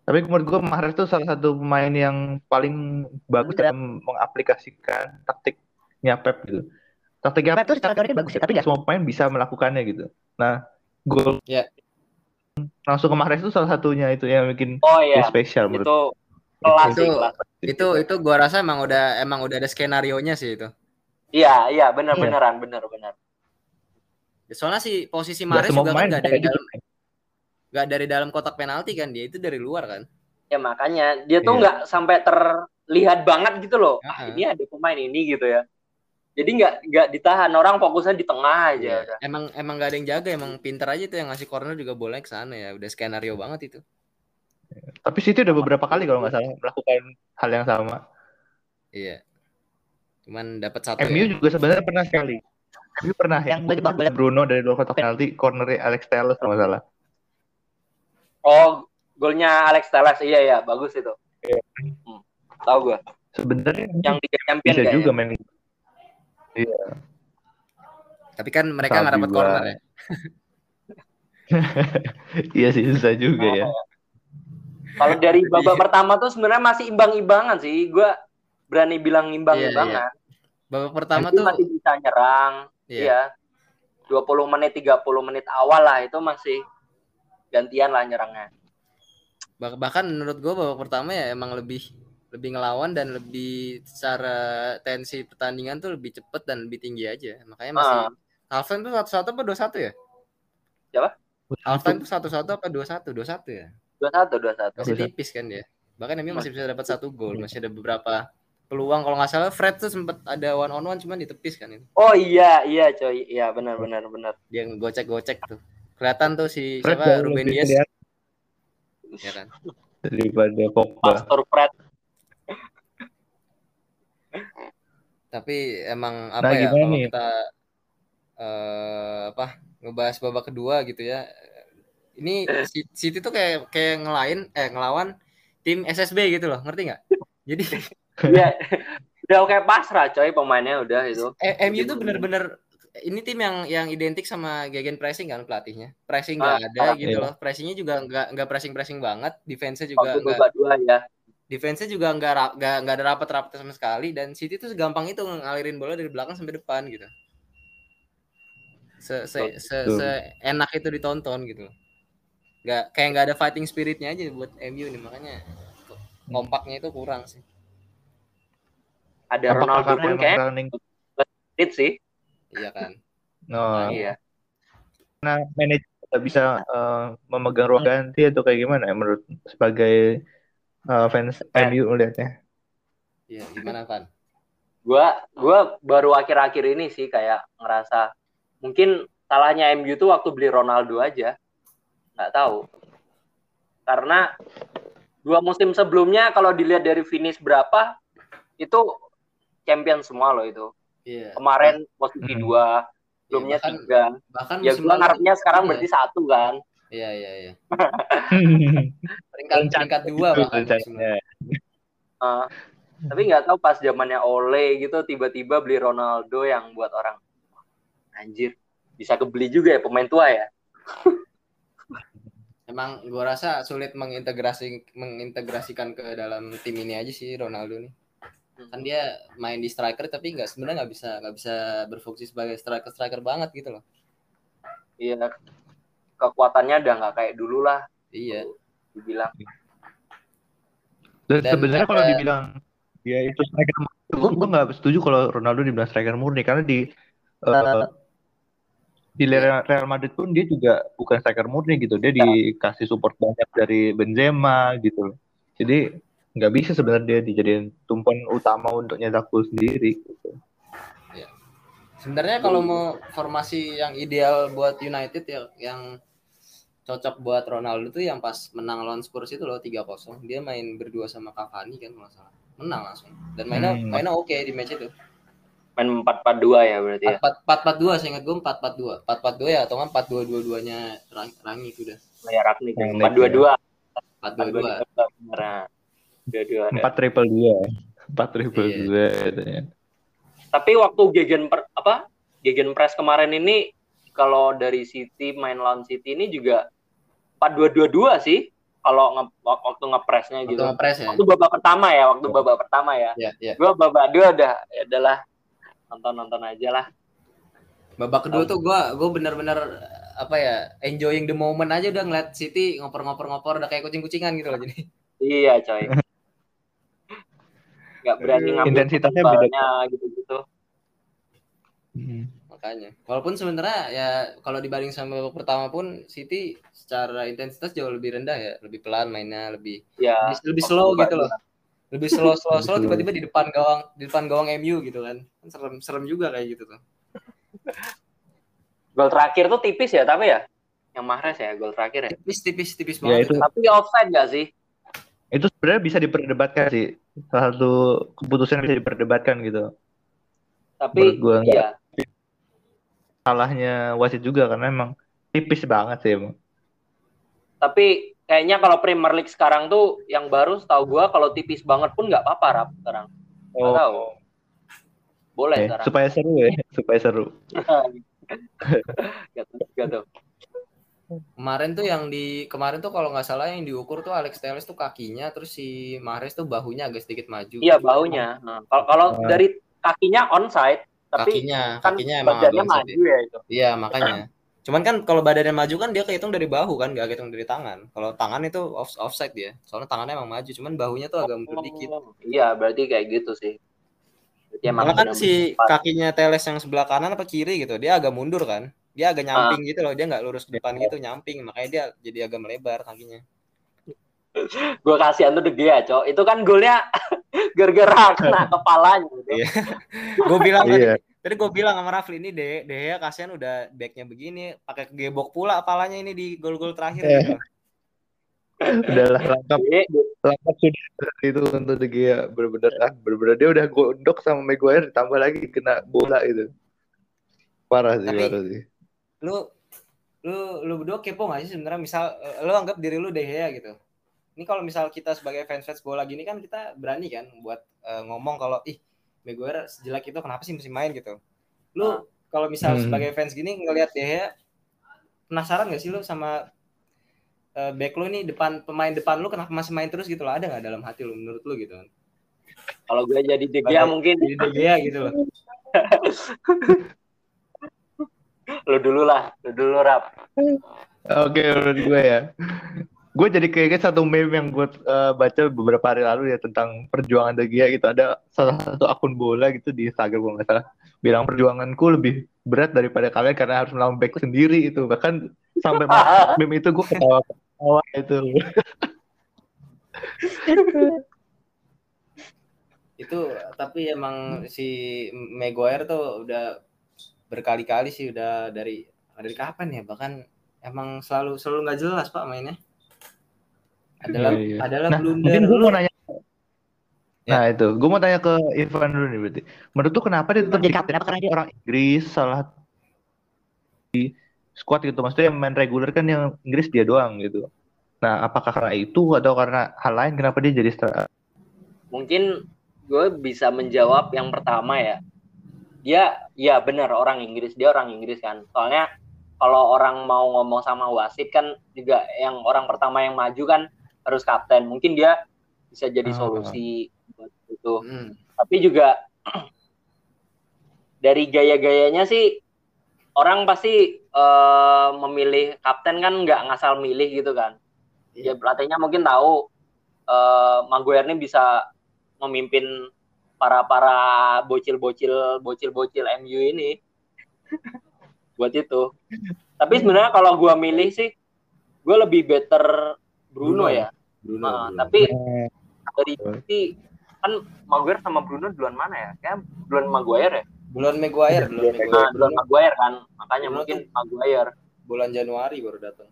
[SPEAKER 2] Tapi menurut gue Mahrez tuh salah satu pemain yang paling bagus dalam mengaplikasikan taktiknya Pep gitu. Taktiknya Pep tuh secara teori bagus ya tapi nggak. semua pemain bisa melakukannya gitu. Nah gol
[SPEAKER 1] Ya.
[SPEAKER 2] langsung ke Mahrez itu salah satunya itu yang bikin
[SPEAKER 3] Oh
[SPEAKER 2] dia
[SPEAKER 3] iya,
[SPEAKER 2] spesial menurut
[SPEAKER 3] itu kelas
[SPEAKER 1] Itu-
[SPEAKER 3] sih kelas.
[SPEAKER 1] itu itu gua rasa emang udah emang udah ada skenario nya sih itu
[SPEAKER 3] Iya, iya benar beneran benar benar.
[SPEAKER 1] soalnya si posisi
[SPEAKER 2] Nggak semua
[SPEAKER 1] juga kan nggak dari
[SPEAKER 2] gitu.
[SPEAKER 1] dalam nggak dari dalam kotak penalti kan dia itu dari luar kan
[SPEAKER 3] Ya makanya dia tuh
[SPEAKER 2] Iya.
[SPEAKER 3] nggak sampai terlihat banget gitu loh. Ah,
[SPEAKER 1] Heeh.
[SPEAKER 3] ini ada pemain ini gitu ya. Jadi nggak nggak ditahan orang fokusnya di tengah aja.
[SPEAKER 1] Iya. Emang emang gak ada yang jaga, emang pinter aja tuh yang ngasih corner juga bolanya ke sana ya. Udah skenario banget itu.
[SPEAKER 2] Tapi City udah beberapa kali kalau nggak salah melakukan hal yang sama.
[SPEAKER 1] Iya. Cuman dapat satu.
[SPEAKER 2] MU
[SPEAKER 1] ya.
[SPEAKER 2] juga sebenarnya pernah sekali. MU pernah yang bola Bruno dari luar kotak penalti, corner Alex Telles kalau nggak salah.
[SPEAKER 3] Oh, golnya Alex Telles iya ya, bagus itu.
[SPEAKER 2] Iya.
[SPEAKER 3] Hmm, tahu gue.
[SPEAKER 2] Sebenarnya
[SPEAKER 3] Yang di champion
[SPEAKER 2] bisa juga main. Iya.
[SPEAKER 1] Tapi kan mereka nggak dapat corner ya. *laughs*
[SPEAKER 2] Iya sih susah juga ya.
[SPEAKER 3] Kalau *laughs* dari babak
[SPEAKER 1] Iya.
[SPEAKER 3] pertama tuh sebenarnya masih imbang-imbangan sih. Gue berani bilang imbang-imbangan.
[SPEAKER 1] Babak pertama tuh
[SPEAKER 3] masih bisa nyerang.
[SPEAKER 1] iya.
[SPEAKER 3] Iya. 20 menit 30 menit awal lah itu masih gantian lah nyerangnya.
[SPEAKER 1] Bah- bahkan menurut gue babak pertama ya emang lebih lebih ngelawan dan lebih secara tensi pertandingan tuh lebih cepet dan lebih tinggi aja makanya masih
[SPEAKER 3] Ah.
[SPEAKER 1] halftime tuh satu satu apa dua satu ya
[SPEAKER 3] Siapa?
[SPEAKER 1] halftime tuh satu satu apa dua satu dua satu ya
[SPEAKER 3] 21 21.
[SPEAKER 1] masih
[SPEAKER 2] 2-1.
[SPEAKER 1] tipis kan dia bahkan MU masih bisa dapat satu gol masih ada beberapa peluang kalau nggak salah Fred tuh sempet ada one on one cuman ditepis kan itu
[SPEAKER 3] Oh iya, iya coy. Iya benar benar benar.
[SPEAKER 1] dia gocek gocek tuh kelihatan tuh si
[SPEAKER 2] Fred
[SPEAKER 1] siapa Ruben Dias
[SPEAKER 2] kelihatan
[SPEAKER 1] ya kan
[SPEAKER 2] daripada Pogba.
[SPEAKER 3] Pastor Fred.
[SPEAKER 1] tapi emang apa
[SPEAKER 2] Nah,
[SPEAKER 1] ya kalau
[SPEAKER 2] nih?
[SPEAKER 1] kita eh, apa ngebahas babak kedua gitu ya ini Si- City tuh kayak kayak ngelain eh ngelawan tim SSB gitu loh ngerti nggak jadi *laughs*
[SPEAKER 3] Iya. udah kayak pasrah coy pemainnya udah itu.
[SPEAKER 1] eh, MU tuh bener-bener ini tim yang yang identik sama gegen pressing kan pelatihnya pressing nggak
[SPEAKER 3] Ah,
[SPEAKER 1] ada
[SPEAKER 3] ah,
[SPEAKER 1] gitu
[SPEAKER 2] iya.
[SPEAKER 1] loh pressingnya juga nggak nggak pressing pressing banget defense-nya juga nggak
[SPEAKER 3] dua ya.
[SPEAKER 1] defense-nya juga nggak nggak nggak ada rapat-rapat sama sekali dan City tuh segampang itu ngalirin bola dari belakang sampai depan gitu. Se se se,
[SPEAKER 2] Betul.
[SPEAKER 1] enak itu ditonton gitu. Nggak kayak nggak ada fighting spiritnya aja buat MU nih makanya kompaknya itu kurang sih.
[SPEAKER 3] Ada
[SPEAKER 2] Apakah
[SPEAKER 3] Ronaldo pun kayak
[SPEAKER 2] running
[SPEAKER 3] sih.
[SPEAKER 1] Iya kan.
[SPEAKER 2] no,
[SPEAKER 3] Iya.
[SPEAKER 2] manajer tidak bisa eh, memegang ruang ganti atau kayak gimana ya menurut sebagai eh, fans
[SPEAKER 3] Eh.
[SPEAKER 2] MU melihatnya?
[SPEAKER 1] Iya gimana kan?
[SPEAKER 3] Gua gua baru akhir-akhir ini sih kayak ngerasa mungkin salahnya MU tuh waktu beli Ronaldo aja. Nggak tahu. Karena dua musim sebelumnya kalau dilihat dari finish berapa itu champion semua loh itu.
[SPEAKER 1] Iya.
[SPEAKER 3] Kemarin posisi
[SPEAKER 2] Hmm.
[SPEAKER 3] dua, sebelumnya
[SPEAKER 1] bahkan-
[SPEAKER 3] tiga.
[SPEAKER 1] Bahkan
[SPEAKER 3] Ya
[SPEAKER 1] lalu-
[SPEAKER 3] ngarepnya sekarang
[SPEAKER 1] iya.
[SPEAKER 3] berarti satu kan.
[SPEAKER 1] Iya iya iya. *laughs* Peringkat peringkat dua bahkan.
[SPEAKER 3] Uh, tapi nggak tahu pas zamannya Ole gitu tiba-tiba beli Ronaldo yang buat orang anjir bisa kebeli juga ya pemain tua ya. *laughs*
[SPEAKER 1] Emang gua rasa sulit mengintegrasi mengintegrasikan ke dalam tim ini aja sih Ronaldo nih. Kan dia main di striker tapi nggak sebenarnya nggak bisa nggak bisa berfungsi sebagai striker striker banget gitu loh.
[SPEAKER 3] Iya kekuatannya udah nggak kayak dulu lah
[SPEAKER 1] Iya.
[SPEAKER 3] dibilang.
[SPEAKER 2] Dan
[SPEAKER 1] Dan
[SPEAKER 2] sebenarnya kalau dibilang dia itu striker murni, gue gue nggak setuju kalau Ronaldo dibilang striker murni karena di eh, di Real Real Madrid pun dia juga bukan striker murni gitu. Dia dikasih support banyak dari Benzema gitu loh. Jadi nggak bisa sebenarnya dia dijadiin tumpuan utama untuk nyetak gol sendiri. Gitu.
[SPEAKER 1] Sebenarnya kalau mau formasi yang ideal buat United ya yang cocok buat Ronaldo tuh yang pas menang lawan Spurs itu loh 3-0. Dia main berdua sama Cavani kan kalau nggak salah. Menang langsung. Dan mainnya
[SPEAKER 2] Hmm.
[SPEAKER 1] mainnya oke di match itu.
[SPEAKER 3] Main 4-4-2 ya berarti ya.
[SPEAKER 1] 4-4-2 saya ingat gue 4-4-2. 4-4-2 ya atau kan 4-2-2-2-nya Rang- Rangi itu udah.
[SPEAKER 3] Ragnik.
[SPEAKER 2] Yang
[SPEAKER 3] 4-2-2.
[SPEAKER 1] 4-2-2.
[SPEAKER 3] 4-2-2. Dua-dua ada.
[SPEAKER 2] Empat triple dua, empat triple
[SPEAKER 1] Iya.
[SPEAKER 2] dua. katanya.
[SPEAKER 3] Tapi waktu gegen per, apa? Gegen press kemarin ini kalau dari City main lawan City ini juga 4-2-2-2 sih kalau nge, waktu ngepressnya
[SPEAKER 1] Waktu
[SPEAKER 3] gitu.
[SPEAKER 1] ngepres ya.
[SPEAKER 3] Waktu babak pertama ya, waktu babak pertama ya.
[SPEAKER 1] Iya, iya.
[SPEAKER 3] Gua babak dua udah ya adalah nonton-nonton aja lah.
[SPEAKER 1] Babak kedua tuh gua gua bener-bener apa ya enjoying the moment aja udah ngeliat City ngoper-ngoper-ngoper udah kayak kucing-kucingan gitu loh jadi.
[SPEAKER 3] Iya, coy. Gak berani ngambil
[SPEAKER 2] Intensitasnya beda.
[SPEAKER 3] gitu-gitu.
[SPEAKER 2] Hmm.
[SPEAKER 1] makanya walaupun sebenarnya ya kalau dibanding sama babak pertama pun City secara intensitas jauh lebih rendah ya lebih pelan mainnya lebih
[SPEAKER 3] Ya,
[SPEAKER 1] lebih, lebih slow gitu loh lebih slow slow slow
[SPEAKER 2] slow.
[SPEAKER 1] tiba-tiba di depan gawang di depan gawang MU gitu kan Kan serem serem juga kayak gitu tuh
[SPEAKER 3] Gol terakhir tuh tipis ya, tapi ya yang Mahrez ya gol terakhir ya.
[SPEAKER 1] tipis tipis tipis
[SPEAKER 2] Ya,
[SPEAKER 1] banget
[SPEAKER 2] itu-
[SPEAKER 1] itu.
[SPEAKER 3] Tapi offside gak sih?
[SPEAKER 2] Itu sebenarnya bisa diperdebatkan sih. Salah satu keputusan yang bisa diperdebatkan gitu.
[SPEAKER 3] Tapi
[SPEAKER 2] enggak.
[SPEAKER 3] iya,
[SPEAKER 2] Salahnya wasit juga karena emang tipis banget sih emang.
[SPEAKER 3] tapi kayaknya kalau Premier League sekarang tuh yang baru setahu gua kalau tipis banget pun nggak apa-apa rap sekarang. Nggak tahu. boleh
[SPEAKER 2] Eh,
[SPEAKER 3] sekarang.
[SPEAKER 2] supaya seru ya, *laughs* supaya seru. *laughs*
[SPEAKER 3] gitu, gitu.
[SPEAKER 1] Kemarin tuh yang di kemarin tuh kalau nggak salah yang diukur tuh Alex Telles tuh kakinya, terus si Mahrez tuh bahunya agak sedikit maju.
[SPEAKER 3] Iya baunya. Nah, kalau kalau
[SPEAKER 2] Ah.
[SPEAKER 3] dari kakinya onside, tapi
[SPEAKER 1] kakinya,
[SPEAKER 3] kan
[SPEAKER 1] kakinya emang
[SPEAKER 3] badannya maju ya itu.
[SPEAKER 1] Iya makanya. Cuman kan kalau badannya maju kan dia kehitung dari bahu kan, nggak kehitung dari tangan. Kalau tangan itu off offside dia. Soalnya tangannya emang maju, cuman bahunya tuh agak mundur dikit.
[SPEAKER 3] Iya, berarti kayak gitu sih. Berarti emang
[SPEAKER 1] Malah kan si kakinya Teles yang sebelah kanan apa kiri gitu, dia agak mundur kan. Dia agak nyamping gitu loh, dia nggak lurus ke depan gitu, nyamping. Makanya dia jadi agak melebar kakinya. *laughs*
[SPEAKER 3] gue kasihan tuh De Gea, Cok. Itu kan golnya *laughs* gara-gara kena *laughs* kepalanya gitu.
[SPEAKER 1] Iya. Gue bilang tadi,
[SPEAKER 2] Iya.
[SPEAKER 1] Tadi gue bilang sama Rafli ini De, De Gea kasihan udah backnya begini, pakai kegebok pula kepalanya ini di gol-gol terakhir
[SPEAKER 2] Iya.
[SPEAKER 1] gitu.
[SPEAKER 2] Udahlah lengkap lengkap sudah itu untuk De Gea bener-bener ah bener-bener dia udah gondok sama Maguire ditambah lagi kena bola itu. Parah sih,
[SPEAKER 1] Tapi-
[SPEAKER 2] parah sih.
[SPEAKER 1] Lu lu lu berdua kepo gak sih sebenarnya misal eh, lu anggap diri lu De Gea gitu. Ini kalau misal kita sebagai fans-fans bola gini kan kita berani kan buat eh, ngomong kalau ih Maguire sejelek itu kenapa sih mesti main gitu. Lu kalau misal
[SPEAKER 2] Hmm.
[SPEAKER 1] sebagai fans gini ngelihat Gea penasaran gak sih lu sama eh, back lu nih depan pemain depan lu kenapa masih main terus gitu loh ada nggak dalam hati lu menurut lu gitu kan
[SPEAKER 3] kalau gue jadi De Gea mungkin
[SPEAKER 1] jadi De Gea gitu loh *laughs*
[SPEAKER 3] lu dulu lah, lu dulu rap.
[SPEAKER 2] Oke, menurut gue ya. Gue jadi keinget satu meme yang gue eh, baca beberapa hari lalu ya tentang perjuangan De Gea gitu. Ada salah satu akun bola gitu di Instagram gue nggak salah. Bilang perjuanganku lebih berat daripada kalian karena harus melawan back sendiri itu. Bahkan sampai *laughs* meme itu gue ketawa-ketawa itu. *laughs*
[SPEAKER 1] itu tapi emang si Maguire tuh udah berkali-kali sih udah dari dari kapan ya bahkan emang selalu selalu nggak jelas pak mainnya adalah
[SPEAKER 2] Iya, iya.
[SPEAKER 1] adalah
[SPEAKER 2] Nah,
[SPEAKER 1] blunder
[SPEAKER 2] mungkin gue mau nanya. Nah itu, gue mau tanya ke Ivan dulu nih berarti. Menurut lu kenapa dia tetap jadi kapten? Apa karena dia orang Inggris, salah di squad gitu? Maksudnya yang main reguler kan yang Inggris dia doang gitu. Nah, apakah karena itu atau karena hal lain kenapa dia jadi star?
[SPEAKER 3] Mungkin gue bisa menjawab yang pertama ya. Dia ya benar orang Inggris, dia orang Inggris kan. Soalnya kalau orang mau ngomong sama wasit kan juga yang orang pertama yang maju kan harus kapten. Mungkin dia bisa jadi
[SPEAKER 2] Ah.
[SPEAKER 3] solusi buat itu.
[SPEAKER 1] Hmm.
[SPEAKER 3] Tapi juga *clears throat* dari gaya-gayanya sih orang pasti eh, memilih kapten kan nggak ngasal milih gitu kan. Ya pelatihnya mungkin tahu eh, Maguire ini bisa memimpin para para bocil-bocil bocil-bocil MU ini *laughs* buat itu. Tapi sebenarnya kalau gua milih sih gue lebih better Bruno,
[SPEAKER 1] Bruno.
[SPEAKER 3] ya.
[SPEAKER 1] Bruno,
[SPEAKER 3] Nah,
[SPEAKER 1] Bruno.
[SPEAKER 3] tapi dari sisi kan Maguire sama Bruno duluan mana ya? Kayak duluan Maguire ya.
[SPEAKER 1] bulan Maguire bulan
[SPEAKER 3] Nah,
[SPEAKER 1] Maguire
[SPEAKER 3] duluan Maguire kan. Makanya
[SPEAKER 1] Bruno
[SPEAKER 3] mungkin Maguire.
[SPEAKER 1] bulan Januari baru datang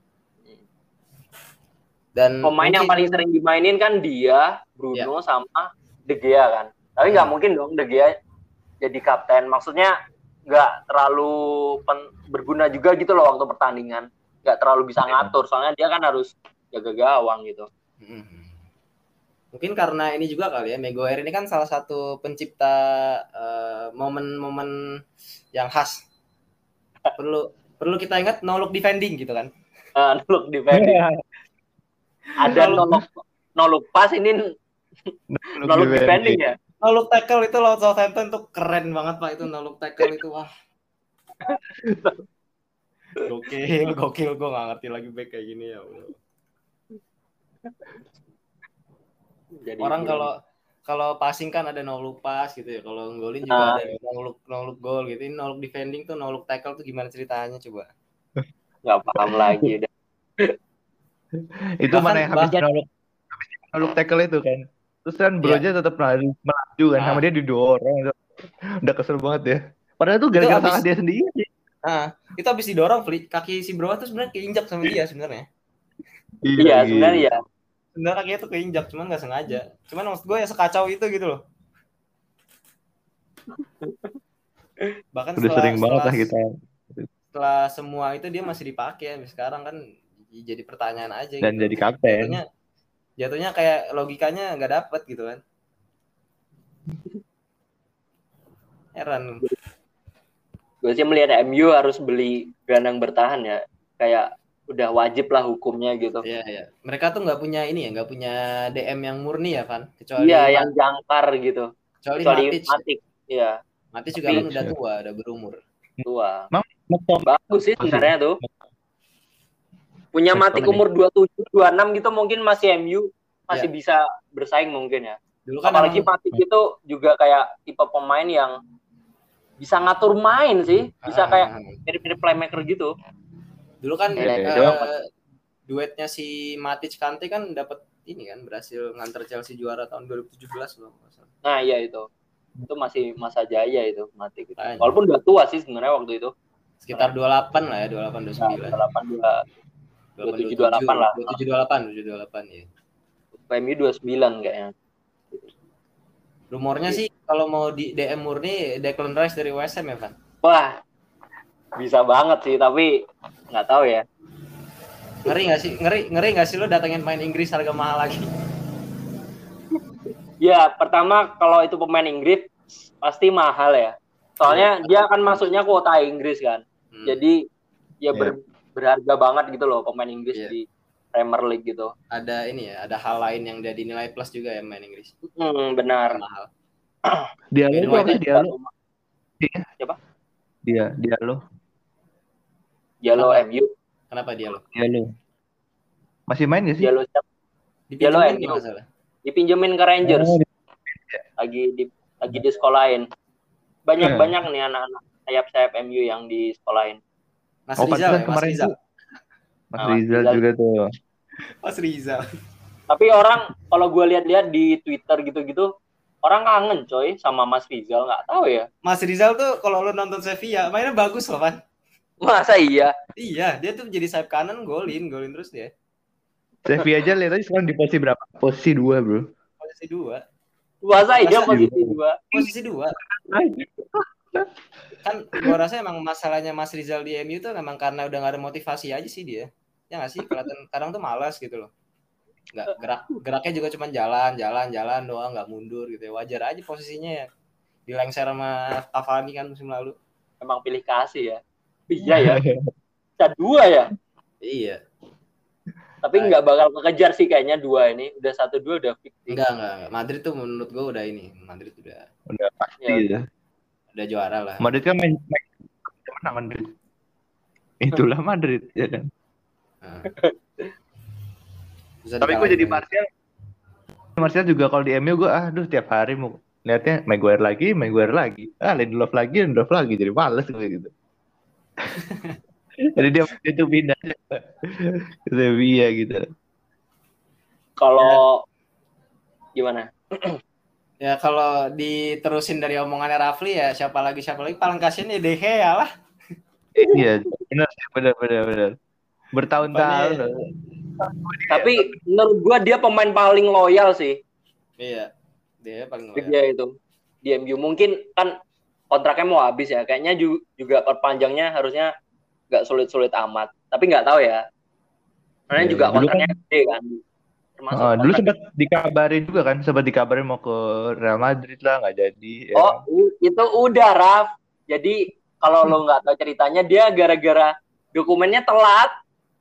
[SPEAKER 1] dan
[SPEAKER 3] Pemain yang
[SPEAKER 1] mungkin-
[SPEAKER 3] paling sering dimainin kan dia, Bruno sama De Gea kan. Tapi nggak mungkin dong De Gea jadi kapten. Maksudnya nggak terlalu pen- berguna juga gitu loh waktu pertandingan. Nggak terlalu bisa ngatur. Soalnya dia kan harus jaga gawang gitu.
[SPEAKER 1] Mm. Mungkin karena ini juga kali ya, Maguire ini kan salah satu pencipta eh, momen-momen yang khas. Perlu perlu kita ingat no look defending gitu kan.
[SPEAKER 3] Nah, look defending. *laughs* Ada no look, no look pas ini no look defending ya.
[SPEAKER 1] No look tackle itu lawan Southampton tuh keren banget Pak itu no look tackle itu wah. *laughs* gokil, gokil gue gak ngerti lagi back kayak gini ya. Allah.
[SPEAKER 3] Jadi
[SPEAKER 1] Orang kalau kalau passing kan ada no look pass gitu ya. Kalau golin juga
[SPEAKER 3] Ah.
[SPEAKER 1] ada no look no look goal gitu. Ini no look defending tuh no look tackle tuh gimana ceritanya coba?
[SPEAKER 3] nggak paham lagi udah. *laughs*
[SPEAKER 2] Itu
[SPEAKER 1] Bahkan-
[SPEAKER 2] mana yang habis
[SPEAKER 1] bahkan-
[SPEAKER 2] tackle itu kan. Terus kan Broja tetap melaju, melaju kan
[SPEAKER 1] Ah.
[SPEAKER 2] sama dia didorong. Udah kesel banget ya. Padahal itu gara-gara salah dia sendiri.
[SPEAKER 1] Nah, itu habis didorong kaki si Bro tuh sebenarnya keinjak sama dia sebenarnya.
[SPEAKER 3] Iya sebenarnya ya.
[SPEAKER 1] Sebenarnya kakinya tuh keinjak, cuman nggak sengaja. Cuman maksud gue ya sekacau itu gitu loh. Bahkan
[SPEAKER 2] Udah
[SPEAKER 1] setelah,
[SPEAKER 2] sering banget
[SPEAKER 1] setelah,
[SPEAKER 2] lah kita.
[SPEAKER 1] setelah semua itu dia masih dipakai. Sampai Sekarang kan jadi pertanyaan aja.
[SPEAKER 2] Dan
[SPEAKER 1] gitu.
[SPEAKER 2] jadi kapten.
[SPEAKER 1] Jatuhnya, jatuhnya kayak logikanya nggak dapet gitu kan. Heran.
[SPEAKER 3] gue sih melihat MU harus beli gelandang bertahan ya kayak udah wajib lah hukumnya gitu.
[SPEAKER 1] Iya, iya. Mereka tuh nggak punya ini ya, nggak punya DM yang murni ya, Van. Kecuali
[SPEAKER 3] iya yang jangkar gitu.
[SPEAKER 1] kecuali
[SPEAKER 3] kecuali
[SPEAKER 1] Matic.
[SPEAKER 3] Matic iya.
[SPEAKER 1] Matic juga
[SPEAKER 2] Tapi-
[SPEAKER 1] kan udah tua, udah berumur.
[SPEAKER 3] tua. Bagus sih sebenarnya tuh. Punya Matic umur 27 26 gitu mungkin masih MU masih
[SPEAKER 1] Iya.
[SPEAKER 3] bisa bersaing mungkin ya.
[SPEAKER 1] Dulu kan
[SPEAKER 3] apalagi
[SPEAKER 1] emang-
[SPEAKER 3] Matic itu juga kayak tipe pemain yang bisa ngatur main sih. Bisa
[SPEAKER 1] Ah,
[SPEAKER 3] kayak mirip-mirip playmaker gitu
[SPEAKER 1] dulu kan
[SPEAKER 2] iya.
[SPEAKER 1] duetnya si Matic Kante kan dapat ini kan berhasil nganter Chelsea juara tahun 2017 loh.
[SPEAKER 3] nah iya itu itu masih masa jaya itu Matic itu.
[SPEAKER 1] Makanya.
[SPEAKER 3] walaupun udah tua sih sebenarnya waktu itu
[SPEAKER 1] Sekitar 28 lah ya, 28
[SPEAKER 3] nah,
[SPEAKER 1] 29.
[SPEAKER 3] 8 dua 27, 28 lah.
[SPEAKER 1] 27 28 27 28 ya.
[SPEAKER 3] PMU 29 kayaknya
[SPEAKER 1] Rumornya sih kalau mau di DM murni Declan Rice dari West Ham ya, Van.
[SPEAKER 3] wah bisa banget sih tapi nggak tahu ya
[SPEAKER 1] Ngeri nggak sih? Ngeri ngeri nggak sih lo datengin main Inggris harga mahal lagi?
[SPEAKER 3] ya pertama kalau itu pemain Inggris pasti mahal ya soalnya dia akan masuknya kuota Inggris kan
[SPEAKER 1] Hmm.
[SPEAKER 3] jadi ya ber- berharga banget gitu loh pemain Inggris
[SPEAKER 1] Iya.
[SPEAKER 3] di Premier League gitu
[SPEAKER 1] ada ini ya, ada hal lain yang jadi nilai plus juga ya main Inggris.
[SPEAKER 3] hmm, benar
[SPEAKER 1] Mahal.
[SPEAKER 2] Dia lo apa dia lo? Dia dia lo.
[SPEAKER 3] Jalo
[SPEAKER 1] Kenapa?
[SPEAKER 3] MU
[SPEAKER 1] Kenapa dia lo?
[SPEAKER 2] Dia lo. Masih main gak sih?
[SPEAKER 3] Jalo siap
[SPEAKER 1] Dipinjemin
[SPEAKER 3] Yellow
[SPEAKER 1] nggak
[SPEAKER 3] MU. dipinjemin ke Rangers
[SPEAKER 2] Oh,
[SPEAKER 3] lagi di lagi di sekolahin banyak
[SPEAKER 2] Hmm.
[SPEAKER 3] banyak nih anak-anak sayap-sayap MU yang di sekolahin
[SPEAKER 1] Mas
[SPEAKER 2] Oh,
[SPEAKER 1] Rizal ya, Mas
[SPEAKER 2] kemarin
[SPEAKER 1] Rizal.
[SPEAKER 2] tuh. Mas
[SPEAKER 3] Nah,
[SPEAKER 2] Rizal
[SPEAKER 3] Rizal.
[SPEAKER 2] juga tuh.
[SPEAKER 1] Mas Rizal.
[SPEAKER 3] tapi orang kalau gue lihat-lihat di Twitter gitu-gitu orang kangen coy sama Mas Rizal nggak tahu ya
[SPEAKER 1] Mas Rizal tuh kalau lo nonton Sevilla mainnya bagus loh, Van.
[SPEAKER 3] Masa iya
[SPEAKER 1] Iya, dia tuh jadi sayap kanan golin, golin terus dia.
[SPEAKER 2] Sevi aja lihat aja sekarang di posisi berapa? Posisi dua bro.
[SPEAKER 1] Posisi dua.
[SPEAKER 3] masa iya
[SPEAKER 1] Masa
[SPEAKER 3] posisi dua
[SPEAKER 1] Posisi dua. Kan gua rasa emang masalahnya Mas Rizal di MU tuh memang karena udah gak ada motivasi aja sih dia. Ya nggak sih? Kelihatan kadang tuh malas gitu loh. Nggak gerak geraknya juga cuma jalan, jalan, jalan doang, nggak mundur gitu ya. Wajar aja posisinya ya. Dilengser sama Cavani kan musim lalu.
[SPEAKER 3] emang pilih kasih ya iya ya bisa dua ya
[SPEAKER 1] Iya.
[SPEAKER 3] tapi nggak bakal kekejar sih kayaknya dua ini udah satu dua udah fix.
[SPEAKER 1] Enggak, enggak. Madrid tuh menurut gua udah ini. Madrid udah
[SPEAKER 2] Udah pasti
[SPEAKER 3] Ya.
[SPEAKER 2] ya.
[SPEAKER 1] udah juara lah.
[SPEAKER 2] Madrid kan main, main menang Madrid. Itulah Madrid ya kan.
[SPEAKER 1] Nah.
[SPEAKER 2] Tapi gue jadi
[SPEAKER 1] aja.
[SPEAKER 2] Martial. Martial juga kalau di MU gue aduh tiap hari mau lihatnya Maguire lagi, Maguire lagi. Ah, Lindelof lagi, Lindelof lagi jadi males gue gitu. *laughs* jadi dia itu pindah ke Sevilla gitu.
[SPEAKER 3] kalau gimana *clears throat*
[SPEAKER 1] Ya kalau diterusin dari omongannya Rafli ya siapa lagi siapa lagi paling kasihan ya De Gea lah.
[SPEAKER 2] Iya, benar benar benar benar. Bertahun-tahun.
[SPEAKER 3] tapi menurut gua dia pemain paling loyal sih
[SPEAKER 1] Iya. Dia paling loyal.
[SPEAKER 3] dia itu di MU mungkin kan kontraknya mau habis ya. Kayaknya ju- juga perpanjangnya harusnya nggak sulit-sulit amat. Tapi nggak tahu ya. Karena
[SPEAKER 2] Iya,
[SPEAKER 3] juga
[SPEAKER 2] dulu
[SPEAKER 3] kontraknya gede kan. Termasuk
[SPEAKER 2] Ah, dulu sempat dikabarin juga kan, sempat dikabarin mau ke Real Madrid lah, nggak jadi. ya
[SPEAKER 3] oh
[SPEAKER 2] kan?
[SPEAKER 3] itu udah Raf. Jadi kalau lo nggak tahu ceritanya dia gara-gara dokumennya telat.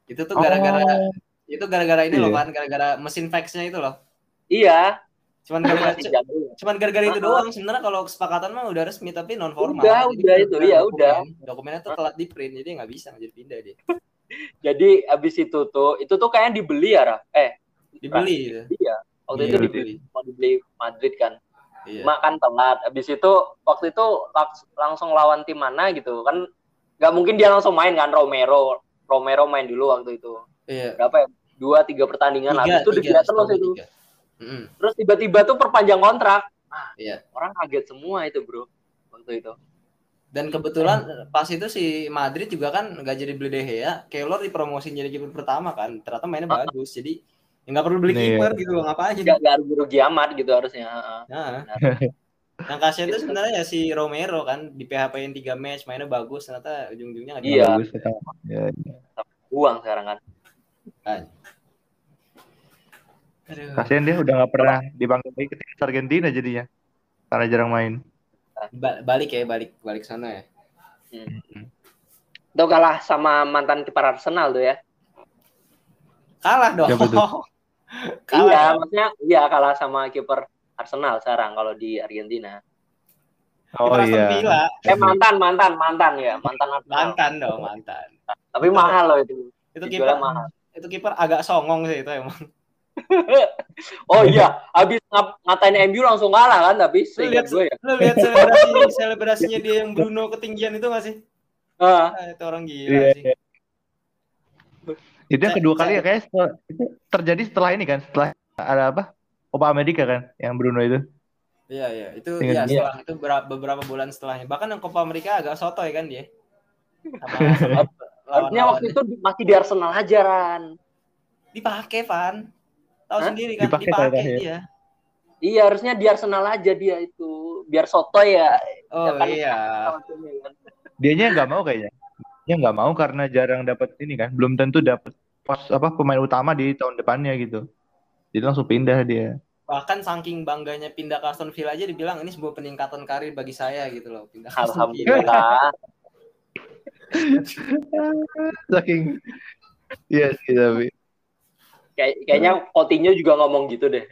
[SPEAKER 1] Itu tuh gara-gara
[SPEAKER 2] Oh,
[SPEAKER 1] itu gara-gara ini loh
[SPEAKER 2] Iya.
[SPEAKER 1] kan, gara-gara mesin faxnya itu loh.
[SPEAKER 3] iya
[SPEAKER 1] Cuman gara-gara
[SPEAKER 3] jago
[SPEAKER 1] cuman gara-gara itu
[SPEAKER 3] Ah.
[SPEAKER 1] doang. Sebenarnya kalau kesepakatan mah udah resmi tapi non formal.
[SPEAKER 3] Udah, udah itu, iya, udah.
[SPEAKER 1] Dokumennya tuh telat di print jadi nggak bisa jadi pindah dia. *laughs*
[SPEAKER 3] jadi abis itu tuh itu tuh kayaknya dibeli ya Raf eh
[SPEAKER 1] Dibeli gitu.
[SPEAKER 3] iya waktu
[SPEAKER 1] Iya,
[SPEAKER 3] itu
[SPEAKER 1] dibeli.
[SPEAKER 3] mau dibeli Madrid kan
[SPEAKER 1] Iya.
[SPEAKER 3] Cuma kan telat. Habis itu waktu itu langsung lawan tim mana gitu kan nggak mungkin dia langsung main kan Romero Romero main dulu waktu itu
[SPEAKER 1] Iya.
[SPEAKER 3] berapa ya dua tiga pertandingan habis itu
[SPEAKER 1] tiga,
[SPEAKER 3] terus
[SPEAKER 1] setahu
[SPEAKER 3] itu
[SPEAKER 1] tiga. Mm-mm.
[SPEAKER 3] terus tiba-tiba tuh perpanjang kontrak
[SPEAKER 1] Iya.
[SPEAKER 3] orang kaget semua itu bro waktu itu
[SPEAKER 1] Dan kebetulan pas itu si Madrid juga kan nggak jadi beli De Gea, Keylor dipromosin jadi kiper pertama kan. Ternyata mainnya bagus. Jadi ya nggak perlu beli
[SPEAKER 2] Iya.
[SPEAKER 1] kiper gitu loh, ngapain?
[SPEAKER 3] nggak nggak rugi rugi amat gitu harusnya Heeh.
[SPEAKER 1] Nah. *laughs* Yang kasihan itu sebenarnya ya si Romero kan di PHP-in 3 match mainnya bagus ternyata ujung-ujungnya nggak
[SPEAKER 3] Iya.
[SPEAKER 2] bagus kata. Ya, ya.
[SPEAKER 3] buang sekarang kan.
[SPEAKER 1] Aduh.
[SPEAKER 2] Kasian dia udah nggak pernah dipanggil lagi ke timnas Argentina jadinya, karena jarang main.
[SPEAKER 1] Ba- balik ya, balik balik sana ya.
[SPEAKER 3] Tuh kalah sama mantan kiper Arsenal tuh ya.
[SPEAKER 1] Kalah dong.
[SPEAKER 2] Tuh? *laughs*
[SPEAKER 1] Kalah.
[SPEAKER 3] Iya, maksudnya iya kalah sama kiper Arsenal sekarang kalau di Argentina.
[SPEAKER 2] Oh
[SPEAKER 1] Kiper
[SPEAKER 2] iya.
[SPEAKER 1] Villa.
[SPEAKER 3] Eh mantan, mantan, mantan ya, mantan Arsenal.
[SPEAKER 1] Mantan dong, mantan.
[SPEAKER 3] Tapi mahal loh itu.
[SPEAKER 1] Itu kiper
[SPEAKER 3] mahal.
[SPEAKER 1] itu kiper agak songong sih itu emang. *laughs*
[SPEAKER 3] Oh iya, habis ngap- ngatain MU langsung kalah kan, tapi
[SPEAKER 1] Lu lihat
[SPEAKER 3] gue ya.
[SPEAKER 1] lu lihat selebrasi selebrasinya dia yang Bruno ketinggian itu gak sih?
[SPEAKER 3] Ah,
[SPEAKER 1] Ah, itu orang gila
[SPEAKER 2] Iya,
[SPEAKER 1] sih.
[SPEAKER 2] Itu yang
[SPEAKER 1] Saya-
[SPEAKER 2] kedua kali
[SPEAKER 1] saya-
[SPEAKER 2] ya kayak setelah, itu terjadi setelah ini kan, setelah ada apa? Copa Amerika kan, yang Bruno itu.
[SPEAKER 1] Iya iya itu ya setelah itu bera- beberapa bulan setelahnya bahkan yang Copa Amerika agak sotoy kan dia. Sama, *laughs* sama
[SPEAKER 3] harusnya waktu itu masih di Arsenal aja Ran.
[SPEAKER 1] dipakai Van. Tahu
[SPEAKER 3] Hah?
[SPEAKER 1] sendiri kan
[SPEAKER 2] Dipakai
[SPEAKER 1] dipakai
[SPEAKER 2] ya.
[SPEAKER 1] dia.
[SPEAKER 3] Iya, harusnya di Arsenal aja dia itu. Biar sotoy ya.
[SPEAKER 1] Oh
[SPEAKER 3] Ya kan?
[SPEAKER 1] iya.
[SPEAKER 2] Dianya nggak mau kayaknya. Dia nggak mau karena jarang dapat ini kan, belum tentu dapat pos apa pemain utama di tahun depannya gitu. Jadi langsung pindah dia.
[SPEAKER 1] Bahkan saking bangganya pindah ke Aston Villa aja dibilang ini sebuah peningkatan karir bagi saya gitu loh pindah ke Aston Villa.
[SPEAKER 3] Alhamdulillah. *laughs*
[SPEAKER 2] Saking Iya sih
[SPEAKER 3] Kayak, kayaknya Coutinho juga ngomong gitu deh.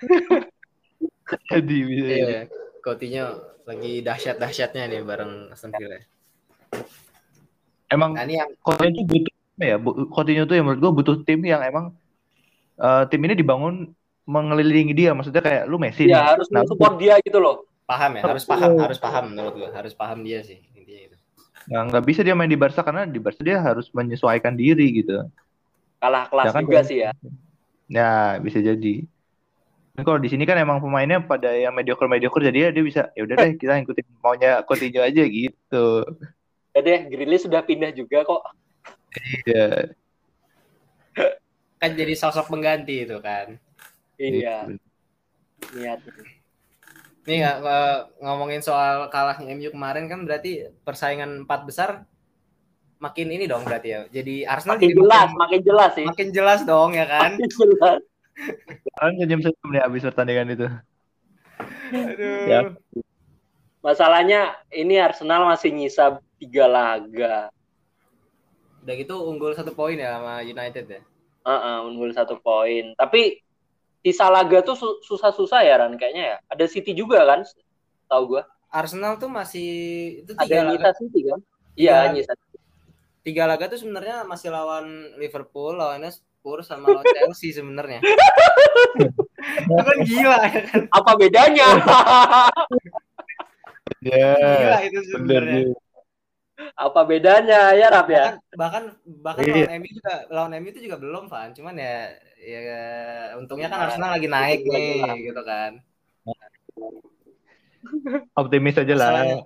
[SPEAKER 3] *laughs*
[SPEAKER 2] Jadi bisa jadi.
[SPEAKER 1] Iya, Coutinho lagi dahsyat-dahsyatnya nih bareng Aston Villa.
[SPEAKER 2] Emang
[SPEAKER 1] Nah, ini yang
[SPEAKER 2] Coutinho tuh butuh apa ya? Coutinho tuh yang menurut gua butuh tim yang emang eh, tim ini dibangun mengelilingi dia. Maksudnya kayak lu Messi
[SPEAKER 3] Iya,
[SPEAKER 2] nih.
[SPEAKER 3] harus
[SPEAKER 2] Nah,
[SPEAKER 3] support dia gitu loh.
[SPEAKER 1] paham ya, harus paham, harus paham menurut gua, harus paham dia sih intinya itu.
[SPEAKER 2] Nah, nggak bisa dia main di Barca karena di Barca dia harus menyesuaikan diri gitu.
[SPEAKER 3] Kalah kelas
[SPEAKER 2] Ya kan,
[SPEAKER 3] juga sih ya.
[SPEAKER 2] Ya, bisa jadi. Tapi kalau di sini kan emang pemainnya pada yang mediocre mediocre jadi ya dia bisa ya udah deh kita ngikutin maunya Coutinho aja gitu.
[SPEAKER 3] Ya deh, Grealish sudah pindah juga kok.
[SPEAKER 2] Iya.
[SPEAKER 1] Kan jadi sosok pengganti itu kan.
[SPEAKER 3] Iya, niat.
[SPEAKER 1] Nih ngomongin soal kalahnya MU kemarin kan berarti persaingan empat besar makin ini dong berarti ya. Jadi Arsenal
[SPEAKER 3] Makin
[SPEAKER 1] jadi
[SPEAKER 3] jelas,
[SPEAKER 1] makin,
[SPEAKER 3] makin jelas sih.
[SPEAKER 1] makin jelas dong ya kan.
[SPEAKER 3] Makin jelas.
[SPEAKER 2] Kan senyum senyum nih habis pertandingan itu.
[SPEAKER 1] Aduh.
[SPEAKER 2] Ya.
[SPEAKER 3] Masalahnya ini Arsenal masih nyisa tiga laga.
[SPEAKER 1] Udah gitu unggul satu poin ya sama United ya.
[SPEAKER 3] Heeh, unggul satu poin. Tapi sisa laga tuh su- susah-susah ya Ran kayaknya ya. Ada City juga kan? Tahu gua.
[SPEAKER 1] Arsenal tuh masih itu
[SPEAKER 3] Ada
[SPEAKER 1] tiga
[SPEAKER 3] yang
[SPEAKER 1] laga,
[SPEAKER 3] nyisa City kan? Iya,
[SPEAKER 1] Iya.
[SPEAKER 3] nyisa.
[SPEAKER 1] Tiga laga tuh sebenarnya masih lawan Liverpool, lawannya Spurs sama lawan *laughs* Chelsea sebenarnya. *laughs* itu kan gila ya kan.
[SPEAKER 3] Apa bedanya? *laughs*
[SPEAKER 2] Ya.
[SPEAKER 1] Gila itu sebenarnya.
[SPEAKER 3] Apa bedanya ya Rap ya?
[SPEAKER 1] bahkan bahkan bahkan
[SPEAKER 2] Iya.
[SPEAKER 1] lawan MU juga lawan MU itu juga belum Van cuman ya ya untungnya kan Arsenal lagi naik
[SPEAKER 3] Itu
[SPEAKER 1] nih gitu kan
[SPEAKER 2] Optimis aja lah.
[SPEAKER 1] masalahnya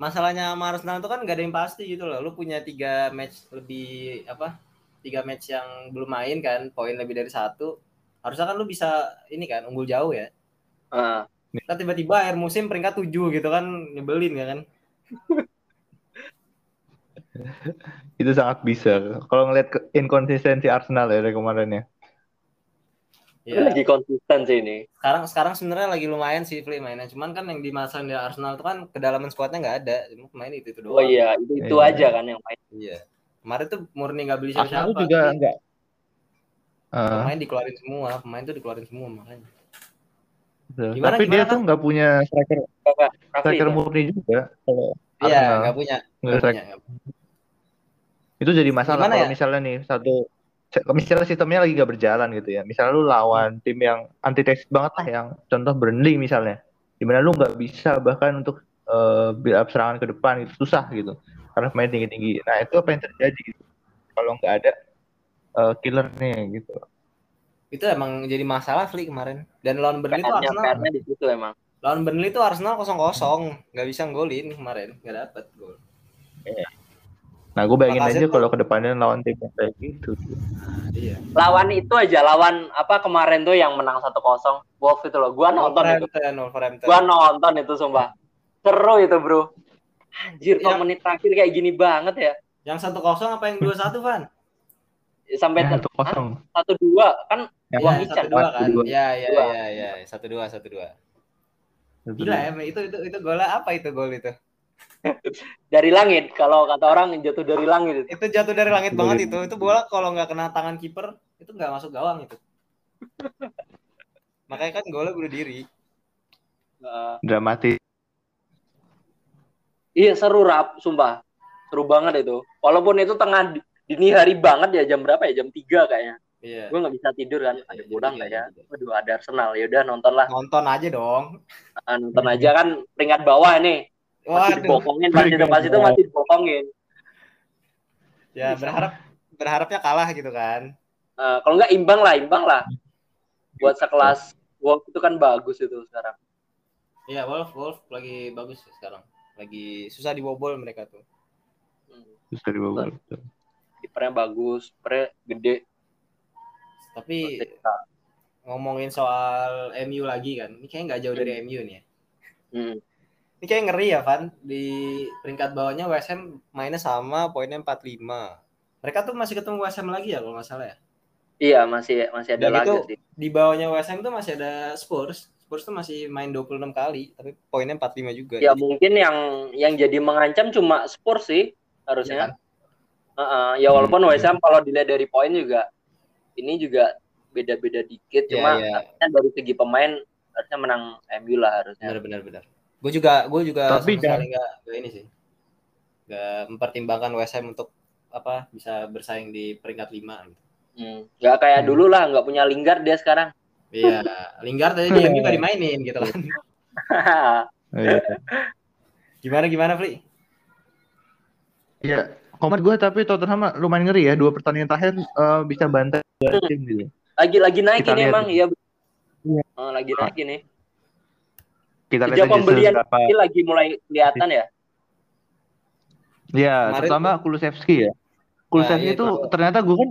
[SPEAKER 1] masalahnya sama Arsenal itu kan gak ada yang pasti gitu loh lu punya tiga match lebih apa tiga match yang belum main kan poin lebih dari satu harusnya kan lu bisa ini kan unggul jauh ya
[SPEAKER 3] Heeh.
[SPEAKER 1] Ntar tiba-tiba akhir musim peringkat tujuh gitu kan nyebelin ya kan *laughs*
[SPEAKER 2] Itu sangat bisa. Kalau ngeliat inkonsistensi Arsenal ya dari kemarin ya.
[SPEAKER 1] Ya
[SPEAKER 3] lagi konsisten sih ini.
[SPEAKER 1] sekarang sekarang sebenarnya lagi lumayan sih Fli mainnya cuman kan yang dimasain di Arsenal itu kan kedalaman skuadnya nggak ada cuma pemain itu itu doang
[SPEAKER 3] Oh iya, itu itu
[SPEAKER 2] Iya.
[SPEAKER 3] aja kan yang main.
[SPEAKER 1] Iya. Kemarin tuh murni nggak beli siapa-siapa.
[SPEAKER 2] tuh juga
[SPEAKER 1] tapi
[SPEAKER 2] enggak. Eh,
[SPEAKER 1] Pemain dikeluarin semua, pemain tuh dikeluarin semua makanya.
[SPEAKER 2] betul.
[SPEAKER 1] Gimana,
[SPEAKER 2] Tapi dia
[SPEAKER 1] gimana,
[SPEAKER 2] tuh nggak punya striker
[SPEAKER 3] Kakak,
[SPEAKER 2] striker
[SPEAKER 3] itu.
[SPEAKER 2] murni juga. Kalau
[SPEAKER 1] Iya,
[SPEAKER 2] Arsenal.
[SPEAKER 1] nggak punya.
[SPEAKER 2] Nggak
[SPEAKER 1] Nggak punya. nggak punya.
[SPEAKER 2] itu jadi masalah
[SPEAKER 1] Gimana
[SPEAKER 2] kalau
[SPEAKER 1] ya?
[SPEAKER 2] misalnya nih satu misalnya sistemnya lagi gak berjalan gitu ya. Misalnya lu lawan tim yang antitesis banget lah yang contoh Burnley misalnya. Di mana lu nggak bisa bahkan untuk eh, build up serangan ke depan itu susah gitu. Karena pemain tinggi tinggi nah itu apa yang terjadi gitu. Kalau nggak ada eh, killernya gitu.
[SPEAKER 1] Itu emang jadi masalah Fli kemarin. Dan lawan Burnley tuh
[SPEAKER 3] PR-nya,
[SPEAKER 1] Arsenal.
[SPEAKER 3] Di situ emang.
[SPEAKER 1] Lawan Burnley tuh Arsenal kosong kosong, nggak bisa golin kemarin, nggak dapet gol.
[SPEAKER 2] Nah gue bayangin
[SPEAKER 1] Lacazette
[SPEAKER 2] aja kalau ke depannya lawan tim yang kayak gitu
[SPEAKER 1] Nah, iya.
[SPEAKER 3] Lawan itu aja, lawan apa kemarin tuh yang menang 1-0 Wolf itu loh. Gua nonton itu. Gua nonton itu sumpah. Seru itu, Bro. Anjir, kok
[SPEAKER 1] Ya.
[SPEAKER 3] menit terakhir kayak gini banget ya.
[SPEAKER 1] Yang satu kosong apa yang dua satu Van?
[SPEAKER 3] Sampai
[SPEAKER 2] ya, satu kosong
[SPEAKER 3] satu dua kan
[SPEAKER 2] yang
[SPEAKER 1] Iya,
[SPEAKER 3] Wah,
[SPEAKER 1] satu
[SPEAKER 3] Ican,
[SPEAKER 1] dua
[SPEAKER 2] Wah,
[SPEAKER 1] kan? Iya, iya, iya, iya, satu dua, satu dua. Gila ya, itu itu itu gol apa itu gol itu?
[SPEAKER 3] Dari langit kalau kata orang jatuh dari langit.
[SPEAKER 1] Itu jatuh dari langit banget itu. Itu bola kalau nggak kena tangan kiper itu nggak masuk gawang itu. *laughs* Makanya kan golnya bunuh diri.
[SPEAKER 2] Uh, dramatis.
[SPEAKER 3] Iya seru rap. Sumpah. Seru banget itu. Walaupun itu tengah dini hari banget ya jam berapa ya? Jam tiga kayaknya. Iya. Gue nggak bisa tidur kan. Ada bola nggak ya? Waduh ada Arsenal. Ya udah nonton lah.
[SPEAKER 1] Nonton aja dong.
[SPEAKER 3] nonton aja. Kan peringkat bawah nih masih Waduh. dibokongin pas itu pas itu masih dibokongin.
[SPEAKER 1] Ya berharap berharapnya kalah gitu kan.
[SPEAKER 3] Uh, kalau nggak imbang lah imbang lah. Buat sekelas Wolf itu kan bagus itu sekarang.
[SPEAKER 1] Iya Wolf Wolf lagi bagus sekarang. Lagi susah dibobol mereka tuh.
[SPEAKER 2] Hmm. susah dibobol
[SPEAKER 3] kipernya bagus kipernya gede.
[SPEAKER 1] Tapi ngomongin soal MU lagi kan ini kayaknya nggak jauh dari MU nih ya. Hmm ini kayak ngeri ya Van di peringkat bawahnya Ham mainnya sama poinnya 45 mereka tuh masih ketemu Ham lagi ya kalau nggak salah ya
[SPEAKER 3] iya masih masih ada lagi
[SPEAKER 1] sih di bawahnya Ham tuh masih ada Spurs Spurs tuh masih main 26 kali tapi poinnya 45 juga
[SPEAKER 3] ya jadi. mungkin yang yang jadi mengancam cuma Spurs sih harusnya ya, kan? uh -uh. ya walaupun hmm. Ham kalau dilihat dari poin juga ini juga beda-beda dikit cuma ya. dari segi pemain harusnya menang MU lah harusnya
[SPEAKER 1] benar benar benar gue juga gue juga tapi sama sekali gak, gak ini sih gak mempertimbangkan West Ham untuk apa bisa bersaing di peringkat lima gitu.
[SPEAKER 3] Hmm. Gak kayak hmm. dulu lah, nggak punya Lingard dia sekarang.
[SPEAKER 1] Iya, Lingard tadi dia juga dimainin gitu kan. *laughs* Iya. gimana gimana, Fli?
[SPEAKER 2] Iya, komentar gue tapi Tottenham lumayan ngeri ya dua pertandingan terakhir uh, bisa bantai
[SPEAKER 3] hmm. tim gitu. Lagi lagi naik Kita ini emang, iya. Ya. Oh, lagi naik ini. Kita lihat pembelian berapa... lagi mulai kelihatan ya.
[SPEAKER 2] Iya, terutama Kulusevski ya. Kulusevski nah, itu iya, ternyata gue kan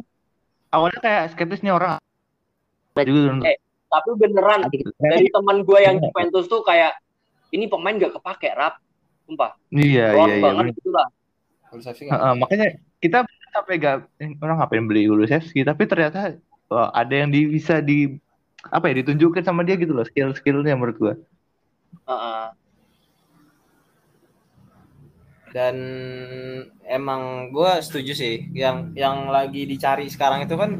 [SPEAKER 2] awalnya kayak skeptis nih orang.
[SPEAKER 3] Juga. Eh, tapi beneran dari teman gue yang Juventus tuh kayak ini pemain gak kepake rap, sumpah.
[SPEAKER 2] Iya, iya, iya. banget iya. lah. Kulusevski uh, makanya kita sampai gak orang ngapain beli Kulusevski, tapi ternyata uh, ada yang di, bisa di apa ya ditunjukkan sama dia gitu loh skill skillnya menurut gue. Uh-uh.
[SPEAKER 1] Dan emang gue setuju sih, yang yang lagi dicari sekarang itu kan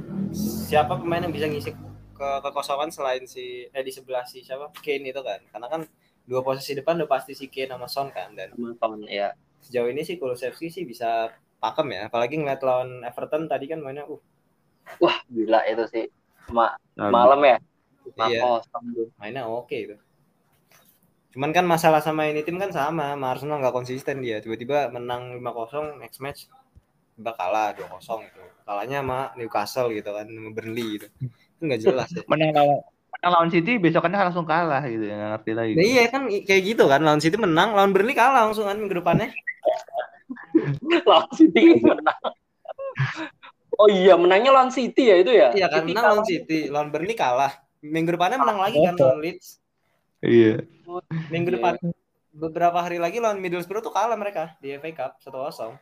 [SPEAKER 1] siapa pemain yang bisa ngisi ke kekosongan selain si eh di sebelah si siapa Kane itu kan, karena kan dua posisi depan udah pasti si Kane sama Son kan dan
[SPEAKER 3] Son ya.
[SPEAKER 1] Sejauh ini sih Kulusevski sih bisa pakem ya, apalagi ngeliat lawan Everton tadi kan mainnya uh.
[SPEAKER 3] Wah gila itu sih, Ma malam ya.
[SPEAKER 1] Iya. Mainnya oke okay itu. Cuman kan masalah sama ini tim kan sama, sama Arsenal nggak konsisten dia. Tiba-tiba menang 5-0 next match tiba kalah 2-0 gitu. Kalahnya sama Newcastle gitu kan, sama Burnley gitu. Itu nggak jelas ya. *laughs*
[SPEAKER 2] menang lawan menang lawan City besokannya langsung kalah gitu ya, ngerti lagi.
[SPEAKER 1] Nah, iya kan kayak gitu kan, lawan City menang, lawan Burnley kalah langsung kan minggu depannya. *laughs*
[SPEAKER 3] lawan City menang. Oh iya, menangnya lawan City ya itu ya?
[SPEAKER 1] Iya kan, menang lawan City, lawan Burnley kalah. Minggu depannya menang lagi kan lawan Leeds.
[SPEAKER 2] Iya.
[SPEAKER 1] Minggu depan beberapa hari lagi lawan Middlesbrough tuh kalah mereka di FA Cup satu kosong.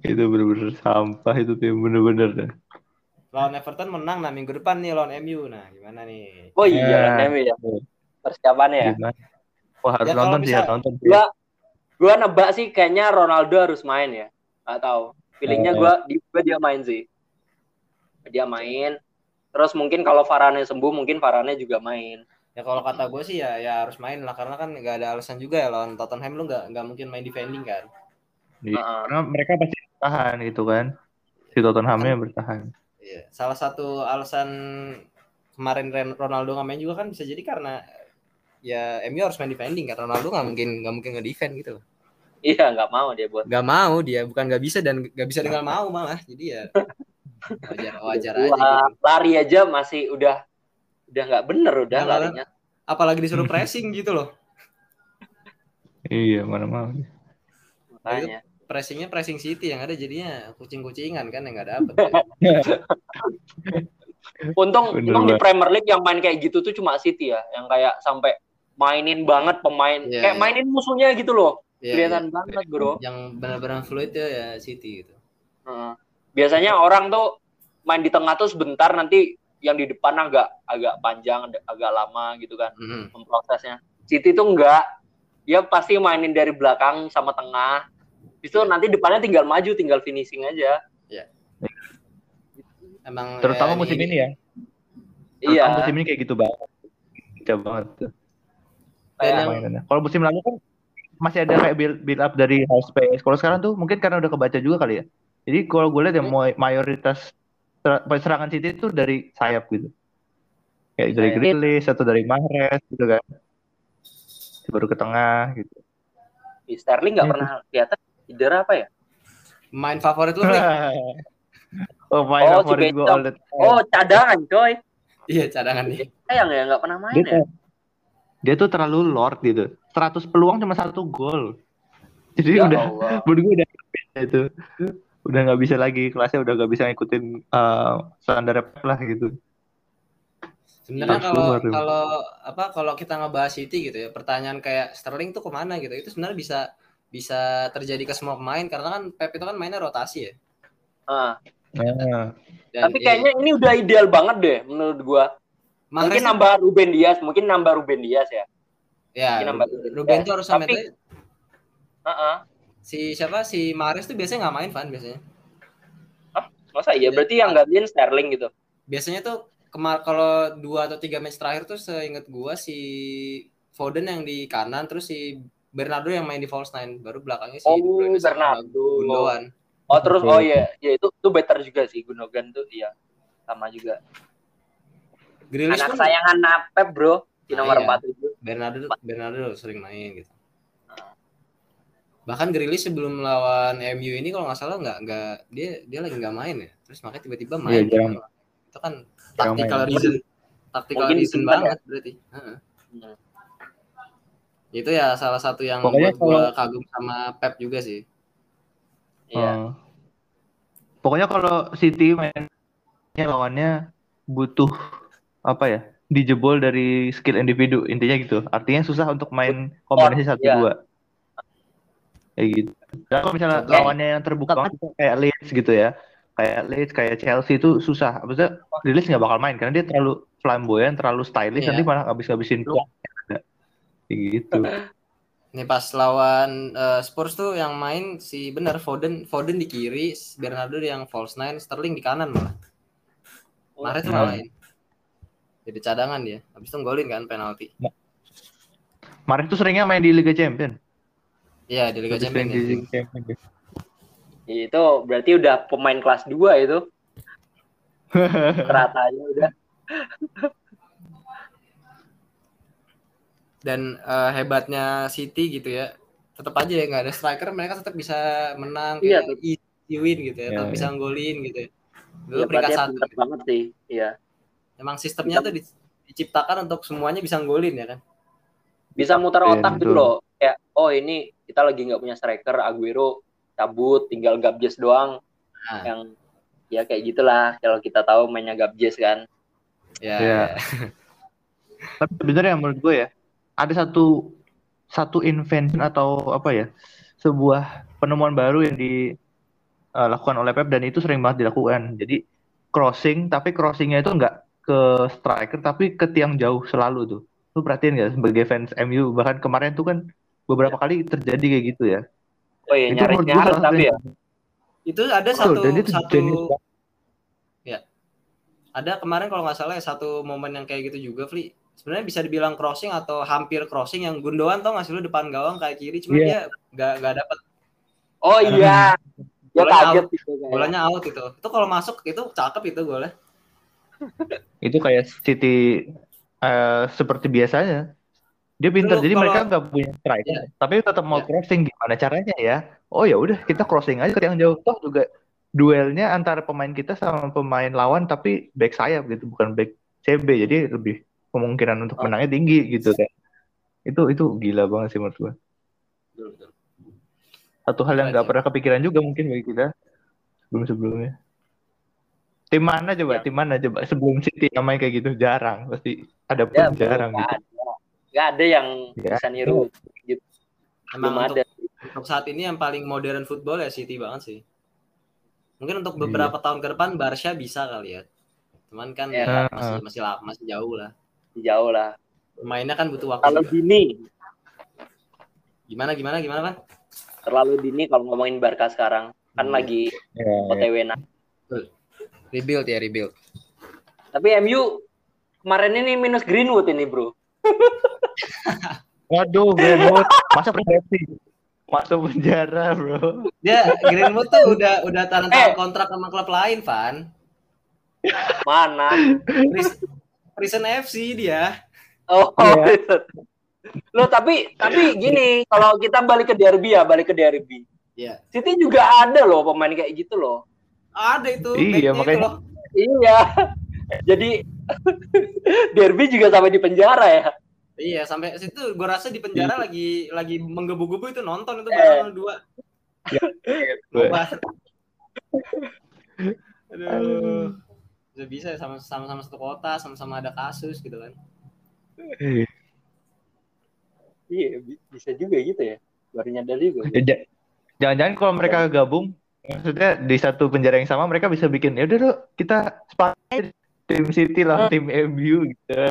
[SPEAKER 2] itu bener-bener sampah itu tim bener-bener deh.
[SPEAKER 1] Lawan Everton menang nah minggu depan nih lawan MU. Nah, gimana nih?
[SPEAKER 3] Oh iya, lawan MU ya. Persiapannya ya.
[SPEAKER 2] Wah, harus ya, nonton sih, ya, nonton sih.
[SPEAKER 3] Gua gua nebak sih kayaknya Ronaldo harus main ya. Gak tahu. Feelingnya gua di gua dia main sih. Dia main. Terus mungkin kalau Varane sembuh mungkin Varane juga main
[SPEAKER 1] ya kalau kata gue sih ya ya harus main lah karena kan nggak ada alasan juga ya lawan Tottenham lu nggak nggak mungkin main defending kan?
[SPEAKER 2] Iya, uh karena mereka pasti bertahan gitu kan? Si Tottenhamnya kan, bertahan.
[SPEAKER 1] iya salah satu alasan kemarin Ronaldo nggak main juga kan bisa jadi karena ya MU harus main defending kan? Ronaldo nggak mungkin nggak mungkin ngedefend gitu.
[SPEAKER 3] Iya nggak mau dia buat.
[SPEAKER 1] Nggak mau dia bukan nggak bisa dan nggak bisa dengan mau malah jadi ya *laughs* wajar wajar aja gitu.
[SPEAKER 3] lari aja masih udah udah nggak bener udah nah, larinya.
[SPEAKER 1] Apalagi disuruh pressing gitu loh.
[SPEAKER 2] Iya mana mau
[SPEAKER 1] makanya pressingnya pressing City yang ada jadinya kucing-kucingan kan yang nggak dapet. *laughs*
[SPEAKER 3] Untung untung di Premier League yang main kayak gitu tuh cuma City ya yang kayak sampai mainin banget pemain yeah, kayak yeah. mainin musuhnya gitu loh. Yeah, kelihatan yeah. banget bro.
[SPEAKER 1] Yang benar-benar fluid ya, ya City gitu.
[SPEAKER 3] Uh, biasanya orang tuh main di tengah tuh sebentar nanti yang di depan agak agak panjang, agak lama gitu kan
[SPEAKER 1] Mhm.
[SPEAKER 3] memprosesnya. City tuh enggak, dia pasti mainin dari belakang sama tengah. Itu nanti depannya tinggal maju, tinggal finishing aja.
[SPEAKER 1] Emang
[SPEAKER 2] Terutama
[SPEAKER 1] eh,
[SPEAKER 2] musim ini ya.
[SPEAKER 3] Iya.
[SPEAKER 2] Terutama musim ini kayak gitu banget. Kacau banget. Kalau musim lalu kan masih ada kayak build, build up dari high space. Kalau sekarang tuh mungkin karena udah kebaca juga kali ya. Jadi kalau gue lihat ya may- mayoritas serangan City itu dari sayap gitu. Kayak dari
[SPEAKER 3] Sayap.
[SPEAKER 2] Grealish atau dari Mahrez gitu kan. Baru ke tengah gitu.
[SPEAKER 3] Sterling nggak
[SPEAKER 2] Itu.
[SPEAKER 3] pernah kelihatan cedera apa ya?
[SPEAKER 1] main favorit lu, *laughs*
[SPEAKER 2] oh, my
[SPEAKER 3] Oh,
[SPEAKER 2] favorit gue all the time.
[SPEAKER 3] Oh cadangan coy.
[SPEAKER 1] Iya, cadangan nih.
[SPEAKER 3] Sayang ya nggak pernah main
[SPEAKER 2] dia,
[SPEAKER 3] ya.
[SPEAKER 2] tuh, dia tuh terlalu lord gitu. 100 peluang cuma satu gol. Jadi
[SPEAKER 3] Ya
[SPEAKER 2] udah
[SPEAKER 3] Allah.
[SPEAKER 2] menurut gue udah itu. Udah nggak bisa lagi kelasnya udah nggak bisa ngikutin uh, standar Pep lah gitu.
[SPEAKER 1] Sebenarnya kalau kalau apa kalau kita ngebahas City gitu ya, pertanyaan kayak Sterling tuh ke mana gitu, itu sebenarnya bisa bisa terjadi ke semua pemain karena kan Pep itu kan mainnya rotasi ya.
[SPEAKER 3] Ah,
[SPEAKER 2] Nah,
[SPEAKER 1] Dan
[SPEAKER 3] tapi
[SPEAKER 1] ya,
[SPEAKER 3] kayaknya ini udah ideal banget deh menurut gua.
[SPEAKER 1] Mahrez
[SPEAKER 3] Mungkin nambah Ruben Dias, mungkin nambah Ruben Dias ya.
[SPEAKER 1] ya
[SPEAKER 3] mungkin nambah Ruben
[SPEAKER 1] Ruben
[SPEAKER 3] Dias.
[SPEAKER 1] tuh harus
[SPEAKER 3] Tapi-
[SPEAKER 1] sama
[SPEAKER 3] Heeh.
[SPEAKER 1] Si siapa si Mahrez tuh biasanya nggak main Van biasanya.
[SPEAKER 3] Masa iya berarti yang gantiin Sterling gitu.
[SPEAKER 1] Biasanya tuh kemar kalau dua atau tiga match terakhir tuh seingat gua si Foden yang di kanan terus si Bernardo yang main di false nine baru belakangnya si
[SPEAKER 3] Oh, Bernardo.
[SPEAKER 1] Gundogan.
[SPEAKER 3] Oh terus oh iya, ya itu itu better juga sih Gundogan tuh iya. Sama juga.
[SPEAKER 1] Grealish
[SPEAKER 3] Anak
[SPEAKER 1] pun
[SPEAKER 3] sayangan Napep, Bro. Di
[SPEAKER 1] Nah,
[SPEAKER 3] nomor
[SPEAKER 1] iya.
[SPEAKER 3] 47.
[SPEAKER 1] Bernardo Bernardo sering main gitu. Bahkan Grealish sebelum lawan MU ini kalau nggak salah nggak nggak dia dia lagi nggak main ya. Terus makanya tiba-tiba main.
[SPEAKER 2] Iya, jarang.
[SPEAKER 1] Itu kan tactical
[SPEAKER 2] main.
[SPEAKER 1] reason. Tactical
[SPEAKER 3] Mungkin
[SPEAKER 1] reason
[SPEAKER 3] disimpan
[SPEAKER 1] banget berarti. Heeh.
[SPEAKER 3] Hmm.
[SPEAKER 1] Itu ya salah satu yang
[SPEAKER 2] Pokoknya
[SPEAKER 1] buat gua kagum sama Pep juga sih.
[SPEAKER 3] Iya.
[SPEAKER 2] uh, pokoknya kalau City mainnya lawannya butuh apa ya? Dijebol dari skill individu intinya gitu. Artinya susah untuk main kombinasi satu
[SPEAKER 3] iya.
[SPEAKER 2] dua. Kayak gitu. Dan kalau misalnya
[SPEAKER 1] Oke.
[SPEAKER 2] lawannya yang terbuka banget kayak Leeds gitu ya. Kayak Leeds, kayak Chelsea itu susah. Maksudnya Leeds nggak bakal main karena dia terlalu flamboyan, terlalu stylish,
[SPEAKER 1] Iya.
[SPEAKER 2] nanti malah ngabis-ngabisin peluang. Kayak gitu.
[SPEAKER 1] Nih pas lawan eh, Spurs tuh yang main si benar Foden Foden di kiri, Bernardo yang false nine, Sterling di kanan malah. Mahrez tuh
[SPEAKER 2] Hmm.
[SPEAKER 1] main. Jadi cadangan dia. Habis itu golin kan penalti.
[SPEAKER 2] Mahrez tuh seringnya main di Liga Champions.
[SPEAKER 1] Iya, di Liga Champions.
[SPEAKER 2] di
[SPEAKER 1] ya.
[SPEAKER 3] Itu berarti udah pemain kelas 2 itu. *laughs* Ratanya udah.
[SPEAKER 1] Dan eh, hebatnya City gitu ya. Tetap aja ya nggak ada striker mereka tetap bisa menang
[SPEAKER 3] Iya,
[SPEAKER 1] kayak easy win gitu ya.
[SPEAKER 2] Iya,
[SPEAKER 1] tetap
[SPEAKER 2] iya.
[SPEAKER 1] bisa golin gitu ya. Dulu
[SPEAKER 3] Ya,
[SPEAKER 1] peringkat satu.
[SPEAKER 3] pinter banget sih. Iya.
[SPEAKER 1] Emang sistemnya tuh di- diciptakan untuk semuanya bisa golin ya kan.
[SPEAKER 3] Bisa muter
[SPEAKER 2] Iya,
[SPEAKER 3] otak gitu
[SPEAKER 2] betul.
[SPEAKER 3] loh. Kayak oh ini kita lagi nggak punya striker, Aguero cabut, tinggal Gabjes doang.
[SPEAKER 1] Nah.
[SPEAKER 3] Yang ya kayak gitulah kalau kita tahu mainnya Gabjes kan.
[SPEAKER 1] Ya,
[SPEAKER 2] Iya.
[SPEAKER 1] ya. *laughs*
[SPEAKER 2] Tapi sebenarnya menurut gue ya, ada satu satu invention atau apa ya, sebuah penemuan baru yang dilakukan oleh Pep dan itu sering banget dilakukan. Jadi crossing, tapi crossingnya itu nggak ke striker, tapi ke tiang jauh selalu tuh. Lu perhatiin nggak sebagai fans MU, bahkan kemarin tuh kan beberapa kali terjadi kayak gitu ya.
[SPEAKER 3] Oh iya
[SPEAKER 2] Itu
[SPEAKER 3] nyaris nyaris tapi ya.
[SPEAKER 1] Itu ada satu
[SPEAKER 2] dan itu
[SPEAKER 1] satu
[SPEAKER 2] jenius banget.
[SPEAKER 1] ada kemarin kalau nggak salah ya satu momen yang kayak gitu juga, Fli. Sebenarnya bisa dibilang crossing atau hampir crossing yang Gundogan tau nggak sih lu depan gawang kayak kiri, cuma
[SPEAKER 2] Iya.
[SPEAKER 1] dia nggak nggak dapat
[SPEAKER 3] Oh iya.
[SPEAKER 1] Bolanya
[SPEAKER 3] kaget gitu kayak.
[SPEAKER 1] bolanya out itu. Itu kalau masuk itu cakep itu golnya.
[SPEAKER 2] Itu kayak City eh, seperti biasanya. Dia pintar,
[SPEAKER 1] Lu
[SPEAKER 2] jadi
[SPEAKER 1] kalau-
[SPEAKER 2] mereka nggak punya striker,
[SPEAKER 1] Iya.
[SPEAKER 2] tapi tetap mau
[SPEAKER 1] Iya.
[SPEAKER 2] crossing. Gimana caranya ya? Oh ya udah, kita crossing aja ke yang jauh. Toh juga duelnya antara pemain kita sama pemain lawan, tapi back sayap gitu, bukan back CB. Jadi lebih kemungkinan untuk
[SPEAKER 3] Oh.
[SPEAKER 2] menangnya tinggi gitu kan. Itu itu gila banget sih menurut gua. Satu hal yang nggak
[SPEAKER 1] Keren,
[SPEAKER 2] pernah kepikiran juga mungkin bagi kita sebelum sebelumnya. Tim mana coba?
[SPEAKER 3] Yang-
[SPEAKER 2] Tim mana coba sebelum City yang main kayak gitu jarang, pasti ada pun
[SPEAKER 3] Ya,
[SPEAKER 2] jarang
[SPEAKER 3] nggak
[SPEAKER 2] gitu.
[SPEAKER 3] Nggak ada yang
[SPEAKER 2] Ya.
[SPEAKER 3] bisa niru. Gitu.
[SPEAKER 1] Emang
[SPEAKER 3] Belum
[SPEAKER 1] untuk,
[SPEAKER 3] ada.
[SPEAKER 1] untuk saat ini yang paling modern football ya City banget sih. Mungkin untuk
[SPEAKER 2] Iya.
[SPEAKER 1] beberapa tahun ke depan Barca bisa kali ya. Cuman kan
[SPEAKER 3] Ya.
[SPEAKER 1] ya, masih masih lama, masih jauh lah.
[SPEAKER 3] Jauh lah.
[SPEAKER 1] Mainnya kan butuh waktu.
[SPEAKER 3] Kalau
[SPEAKER 1] juga.
[SPEAKER 3] dini,
[SPEAKER 1] Gimana gimana gimana kan?
[SPEAKER 3] terlalu dini kalau ngomongin Barca sekarang kan
[SPEAKER 1] Hmm.
[SPEAKER 3] lagi
[SPEAKER 2] Ya,
[SPEAKER 3] OTW nah.
[SPEAKER 1] Rebuild ya rebuild.
[SPEAKER 3] Tapi MU kemarin ini minus Greenwood ini bro. *laughs*
[SPEAKER 2] Waduh, Greenwood masuk penjara. Masuk penjara, bro.
[SPEAKER 1] Dia Greenwood tuh udah udah tanda
[SPEAKER 3] Eh.
[SPEAKER 1] kontrak sama klub lain, Van.
[SPEAKER 3] Mana?
[SPEAKER 1] Pris- Prison FC dia.
[SPEAKER 3] Oh,
[SPEAKER 2] Iya. *laughs*
[SPEAKER 3] lo tapi tapi gini kalau kita balik ke derby ya balik ke derby.
[SPEAKER 1] Iya.
[SPEAKER 3] City juga ada loh pemain kayak gitu loh.
[SPEAKER 1] Ada itu.
[SPEAKER 2] Iya, makanya-
[SPEAKER 1] itu loh.
[SPEAKER 3] Iya. *laughs* Jadi *laughs* derby juga sampai di penjara ya.
[SPEAKER 1] Iya, sampai situ gua rasa di penjara lagi lagi menggebu-gebu itu nonton itu
[SPEAKER 3] Eh.
[SPEAKER 1] Barcelona dua.
[SPEAKER 2] Gue-
[SPEAKER 1] Nobar. Aduh. Bisa bisa sama sama sama satu kota, sama-sama ada kasus gitu kan.
[SPEAKER 3] Iya bi- bisa juga gitu ya. Baru nyadar juga.
[SPEAKER 2] Ya, ja- Jangan-jangan kalau mereka gabung, maksudnya di satu penjara yang sama mereka bisa bikin ya udah dong kita sepakat tim City lah tim MU gitu.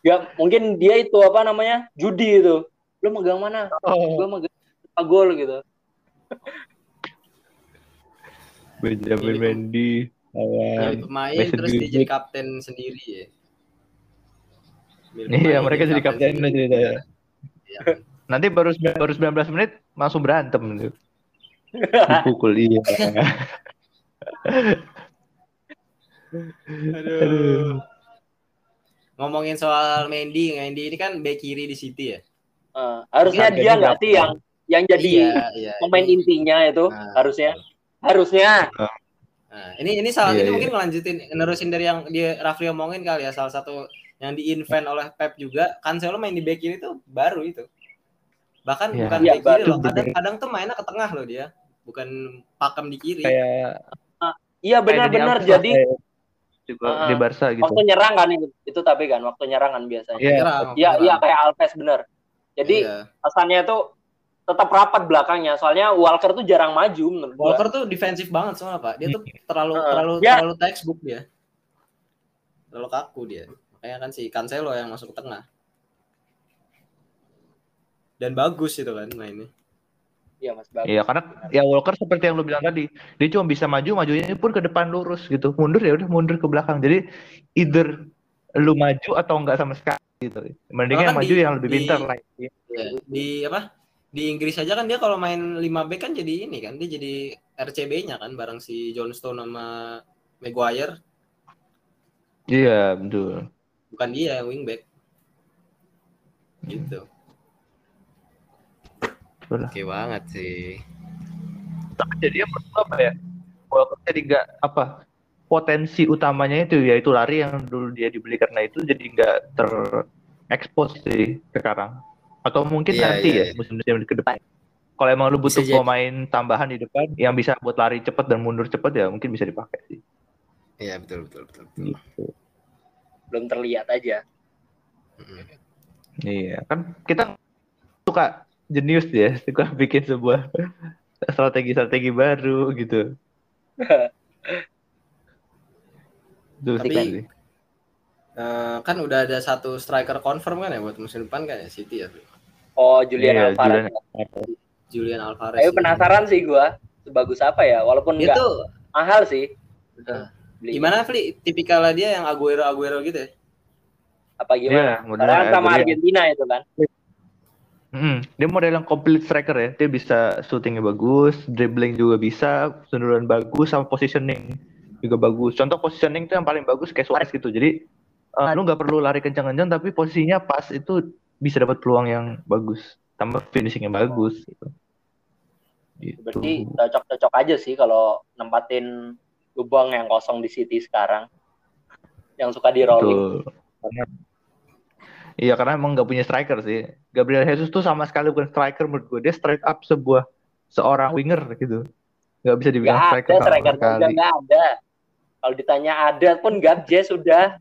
[SPEAKER 3] Ya mungkin dia itu apa namanya judi itu. Lo megang mana?
[SPEAKER 2] Oh,
[SPEAKER 3] Gue megang gol gitu.
[SPEAKER 2] Benjamin
[SPEAKER 1] pem-
[SPEAKER 2] Mendy, lawan
[SPEAKER 1] Jadi pemain
[SPEAKER 2] Mason
[SPEAKER 1] terus dia jadi kapten sendiri ya.
[SPEAKER 2] Iya, mereka jadi kapten ceritanya.
[SPEAKER 1] Iya.
[SPEAKER 2] Nanti baru sembilan- baru 19 menit langsung berantem tuh. *laughs* Dipukul iya.
[SPEAKER 1] Aduh. Ngomongin soal Mendy, Mendy ini kan bek kiri di City ya.
[SPEAKER 3] Eh, harusnya
[SPEAKER 2] Harganya
[SPEAKER 3] dia nggak sih yang yang jadi
[SPEAKER 1] Iya, iya.
[SPEAKER 3] pemain
[SPEAKER 1] Ini-
[SPEAKER 3] intinya itu
[SPEAKER 1] Nah,
[SPEAKER 3] harusnya harusnya
[SPEAKER 1] Nah, ini ini salah
[SPEAKER 2] Iya,
[SPEAKER 1] ini
[SPEAKER 2] iya.
[SPEAKER 1] mungkin ngelanjutin nerusin dari yang dia Rafli omongin kali ya salah satu yang di-invent oleh Pep juga Cancelo main di back kiri itu baru itu. Bahkan
[SPEAKER 2] Iya.
[SPEAKER 1] bukan
[SPEAKER 3] Iya,
[SPEAKER 1] back kiri loh, kadang kadang tuh mainnya ke tengah loh dia. Bukan pakem di kiri.
[SPEAKER 2] Kayak
[SPEAKER 3] iya benar-benar jadi
[SPEAKER 2] kayak juga
[SPEAKER 3] Ah,
[SPEAKER 2] di Barca gitu.
[SPEAKER 3] waktu nyerang kan itu itu tapi kan waktu nyerang kan biasanya
[SPEAKER 2] Iya.
[SPEAKER 1] Nyerang,
[SPEAKER 3] iya iya kayak Alves bener jadi
[SPEAKER 1] Iya.
[SPEAKER 3] pesannya itu tetap rapat belakangnya soalnya Walker tuh jarang maju menurut gua
[SPEAKER 1] Walker tuh defensif banget soalnya Pak. Dia tuh *laughs* terlalu
[SPEAKER 3] Heeh.
[SPEAKER 1] terlalu
[SPEAKER 3] Ya.
[SPEAKER 1] terlalu textbook dia. Terlalu kaku dia. Makanya kan si Cancelo yang masuk ke tengah. Dan bagus itu kan mainnya.
[SPEAKER 3] Iya mas bagus
[SPEAKER 2] Iya, karena ya Walker seperti yang lu bilang tadi, dia cuma bisa maju, majunya pun ke depan lurus gitu. Mundur ya udah mundur ke belakang. Jadi either lu maju atau enggak sama sekali gitu. Mending
[SPEAKER 1] Karena
[SPEAKER 2] yang
[SPEAKER 1] kan
[SPEAKER 2] maju
[SPEAKER 1] di-
[SPEAKER 2] yang lebih
[SPEAKER 1] di-
[SPEAKER 2] pintar lah.
[SPEAKER 1] Ya, di apa? Di Inggris aja kan dia kalau main 5 back kan jadi ini kan dia jadi RCB-nya kan bareng si John Stone sama Maguire,
[SPEAKER 2] Iya, betul.
[SPEAKER 1] bukan dia yang wingback. Gitu.
[SPEAKER 2] Betul
[SPEAKER 1] Oke banget sih.
[SPEAKER 2] Tapi jadi apa ya? Walker jadi enggak apa potensi utamanya itu yaitu lari yang dulu dia dibeli karena itu jadi enggak terekspos sih sekarang. Atau mungkin
[SPEAKER 1] Iya,
[SPEAKER 2] nanti
[SPEAKER 1] iya,
[SPEAKER 2] ya
[SPEAKER 1] iya.
[SPEAKER 2] musim-musim ke depan. Kalau emang lu butuh
[SPEAKER 1] Bisa jadi.
[SPEAKER 2] pemain tambahan di depan yang bisa buat lari cepat dan mundur cepat ya mungkin bisa dipakai sih.
[SPEAKER 1] Iya betul betul betul. betul.
[SPEAKER 2] Gitu.
[SPEAKER 3] belum terlihat aja.
[SPEAKER 2] Iya, kan kita suka jenius ya, suka bikin sebuah strategi-strategi baru gitu. *laughs* Betul
[SPEAKER 1] Tapi-. Eh, kan udah ada satu striker confirm kan ya buat musim depan kan ya City ya.
[SPEAKER 3] oh Julian
[SPEAKER 2] Iya,
[SPEAKER 3] Alvarez
[SPEAKER 2] Julian.
[SPEAKER 1] Julian Alvarez.
[SPEAKER 3] Ayo penasaran sih gua sebagus apa ya walaupun
[SPEAKER 1] tuh
[SPEAKER 3] mahal sih beli.
[SPEAKER 1] gimana Fli? Tipikalnya dia yang Aguero Aguero gitu ya.
[SPEAKER 3] apa
[SPEAKER 2] Iya,
[SPEAKER 3] gimana
[SPEAKER 2] model
[SPEAKER 3] sekarang sama. Argentina itu kan
[SPEAKER 2] Mm, dia model yang complete striker ya. Dia bisa shootingnya bagus, dribbling juga bisa, senduran bagus, sama positioning juga bagus. Contoh positioning itu yang paling bagus kayak Suarez gitu. Jadi eh, lu nggak perlu lari kencang-kencang, tapi posisinya pas itu bisa dapat peluang yang bagus, tambah finishingnya bagus. Gitu. Gitu.
[SPEAKER 3] berarti cocok-cocok aja sih kalau nempatin lubang yang kosong di City sekarang yang suka di rolling
[SPEAKER 2] Betul. Iya karena emang nggak punya striker sih. Gabriel Jesus tuh sama sekali bukan striker menurut gue. Dia straight up sebuah seorang winger gitu. Nggak bisa dibilang
[SPEAKER 3] nggak
[SPEAKER 2] striker
[SPEAKER 3] ada striker juga nggak ada kalau ditanya ada pun Gabje sudah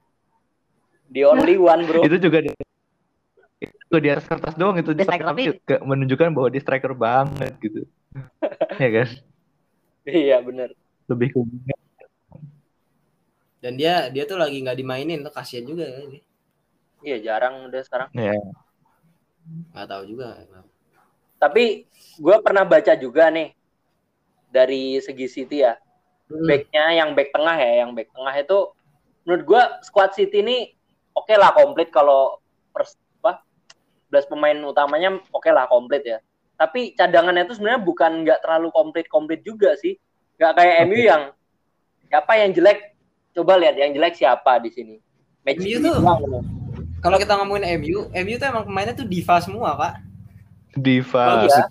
[SPEAKER 3] the only one bro
[SPEAKER 2] Itu juga di, itu juga di atas kertas doang itu dia striker tapi nggak menunjukkan bahwa dia striker banget gitu. ya kan?
[SPEAKER 3] iya bener
[SPEAKER 2] Lebih ke.
[SPEAKER 1] Dan dia dia tuh lagi nggak dimainin tuh kasihan juga ya.
[SPEAKER 3] Iya jarang udah sekarang.
[SPEAKER 2] Ya.
[SPEAKER 1] Nggak tahu juga.
[SPEAKER 3] Tapi gue pernah baca juga nih dari segi City ya.
[SPEAKER 1] Hmm.
[SPEAKER 3] Backnya yang back tengah ya, yang back tengah itu menurut gue squad City ini oke lah komplit kalau pers, apa 11 pemain utamanya oke lah komplit ya. Tapi cadangannya itu sebenarnya bukan nggak terlalu komplit-komplit juga sih. Nggak kayak
[SPEAKER 2] Oke.
[SPEAKER 3] MU yang siapa yang jelek coba lihat yang jelek siapa di sini. Match
[SPEAKER 1] MU tuh-. Kalau kita ngomongin MU, MU tuh emang pemainnya tuh diva semua, Pak.
[SPEAKER 2] Diva.
[SPEAKER 3] Bagus ya.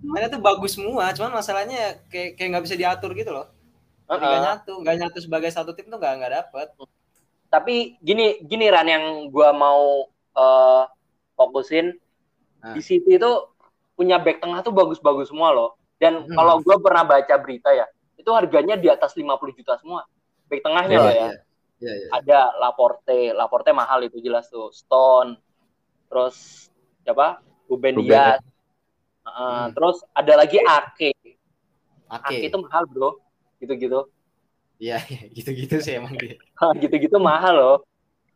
[SPEAKER 1] Pemainnya tuh bagus semua, cuman masalahnya kayak kayak nggak bisa diatur gitu loh. Jadi nggak
[SPEAKER 3] Heeh.
[SPEAKER 1] nyatu, nggak nyatu sebagai satu tim tuh nggak nggak dapet.
[SPEAKER 3] Tapi gini gini Ran yang gua mau eh, fokusin
[SPEAKER 1] Nah.
[SPEAKER 3] di City itu punya back tengah tuh bagus-bagus semua loh. Dan
[SPEAKER 1] Hmm.
[SPEAKER 3] kalau gua pernah baca berita ya, itu harganya di atas 50 juta semua. Back tengahnya
[SPEAKER 2] Iya,
[SPEAKER 3] loh ya.
[SPEAKER 1] Iya, iya.
[SPEAKER 3] Ada Laporte, Laporte mahal itu jelas tuh. Stone, terus siapa? Ruben. Dias. Heeh,
[SPEAKER 1] Hmm.
[SPEAKER 3] Terus ada lagi Ake.
[SPEAKER 1] Oke.
[SPEAKER 3] Ake itu mahal bro. Gitu-gitu.
[SPEAKER 1] Iya, iya, gitu-gitu sih emang dia. *laughs*
[SPEAKER 3] Gitu-gitu mahal loh.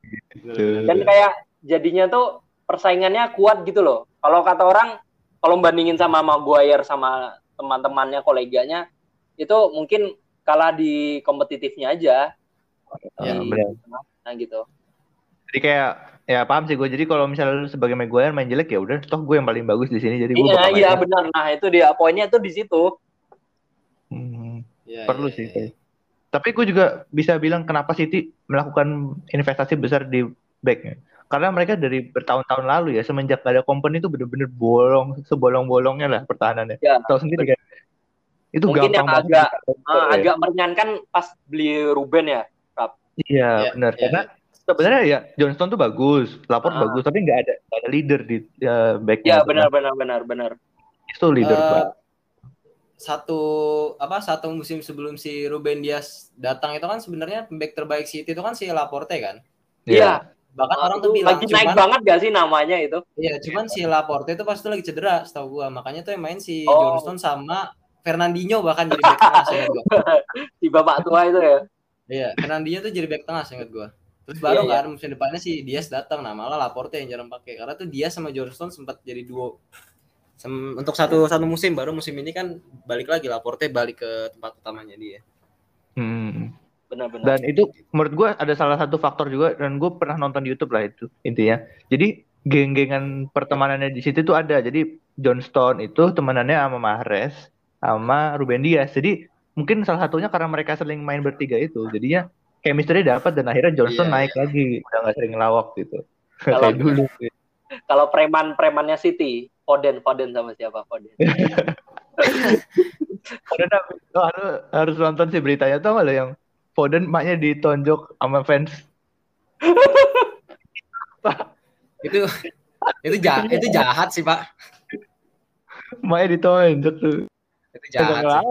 [SPEAKER 2] Betul.
[SPEAKER 3] dan kayak jadinya tuh persaingannya kuat gitu loh. Kalau kata orang, kalau bandingin sama Maguire sama teman-temannya, koleganya, itu mungkin kalah di kompetitifnya aja.
[SPEAKER 2] Ya.
[SPEAKER 3] Nah gitu.
[SPEAKER 2] Jadi kayak ya paham sih gue. Jadi kalau misalnya lu sebagai Maguire main jelek ya udah, toh gue yang paling bagus di sini. Jadi gue
[SPEAKER 3] Iya, iya benar. Nah itu dia poinnya tuh di situ.
[SPEAKER 2] Hmm,
[SPEAKER 1] Iya,
[SPEAKER 2] perlu
[SPEAKER 1] iya,
[SPEAKER 2] sih.
[SPEAKER 1] iya.
[SPEAKER 2] Tapi gue juga bisa bilang kenapa City melakukan investasi besar di backnya. Karena mereka dari bertahun-tahun lalu ya semenjak ada company itu bener-bener bolong sebolong-bolongnya lah pertahanannya.
[SPEAKER 3] Ya.
[SPEAKER 2] Tahu sendiri kan? Itu
[SPEAKER 3] Mungkin
[SPEAKER 2] gampang
[SPEAKER 3] yang
[SPEAKER 2] banget.
[SPEAKER 3] agak- Ah,
[SPEAKER 2] ya.
[SPEAKER 3] agak meringankan pas beli Ruben ya.
[SPEAKER 2] Iya
[SPEAKER 1] Iya,
[SPEAKER 2] benar.
[SPEAKER 1] iya,
[SPEAKER 2] Karena sebenarnya ya Johnston tuh bagus, Laporte
[SPEAKER 3] Ah.
[SPEAKER 2] bagus, tapi nggak ada nggak ada leader di uh, backnya.
[SPEAKER 3] Ya
[SPEAKER 2] tuh.
[SPEAKER 3] benar
[SPEAKER 2] Nah,
[SPEAKER 3] benar benar benar.
[SPEAKER 2] Itu leader banget.
[SPEAKER 1] satu apa satu musim sebelum si Ruben Dias datang itu kan sebenarnya back terbaik City itu kan si Laporte kan.
[SPEAKER 3] Iya.
[SPEAKER 1] Bahkan
[SPEAKER 3] Ah,
[SPEAKER 1] orang tuh bilang
[SPEAKER 3] lagi naik
[SPEAKER 1] cuman
[SPEAKER 3] banget gak sih namanya itu?
[SPEAKER 1] iya cuman si Laporte itu pas itu lagi cedera setahu gua. Makanya tuh yang main si
[SPEAKER 3] Oh.
[SPEAKER 1] Johnston sama Fernandinho bahkan jadi back tengah. *laughs*
[SPEAKER 3] Si bapak tua itu ya.
[SPEAKER 1] Iya, Fernandinho tuh jadi back tengah seingat gua. Terus baru
[SPEAKER 3] Iya, iya.
[SPEAKER 1] kan musim depannya si Dias datang nah malah Laporte yang jarang pakai karena tuh Dias sama Johnston sempat jadi duo. Sem- untuk satu satu musim baru musim ini kan balik lagi Laporte balik ke tempat utamanya dia.
[SPEAKER 2] Hmm.
[SPEAKER 3] Benar-benar.
[SPEAKER 2] Dan itu menurut gue ada salah satu faktor juga dan gue pernah nonton di YouTube lah itu intinya. Jadi geng-gengan pertemanannya di situ tuh ada. Jadi Johnston itu temanannya sama Mahrez sama Ruben Dias. Jadi mungkin salah satunya karena mereka sering main bertiga itu. Jadinya chemistry dapat dan akhirnya Johnston
[SPEAKER 1] Iya,
[SPEAKER 2] naik lagi. Udah nggak sering lawak gitu.
[SPEAKER 3] Kalau-
[SPEAKER 2] Kayak dulu. *laughs*
[SPEAKER 3] Kalau preman-premannya City, Foden, Foden sama siapa Foden? *laughs*
[SPEAKER 2] Karena lo harus, harus nonton sih beritanya tuh lo yang Foden maknya ditonjok sama fans. *laughs*
[SPEAKER 1] Itu itu jahat, itu jahat sih, Pak.
[SPEAKER 2] Maknya ditonjok tuh.
[SPEAKER 1] Itu jahat sih.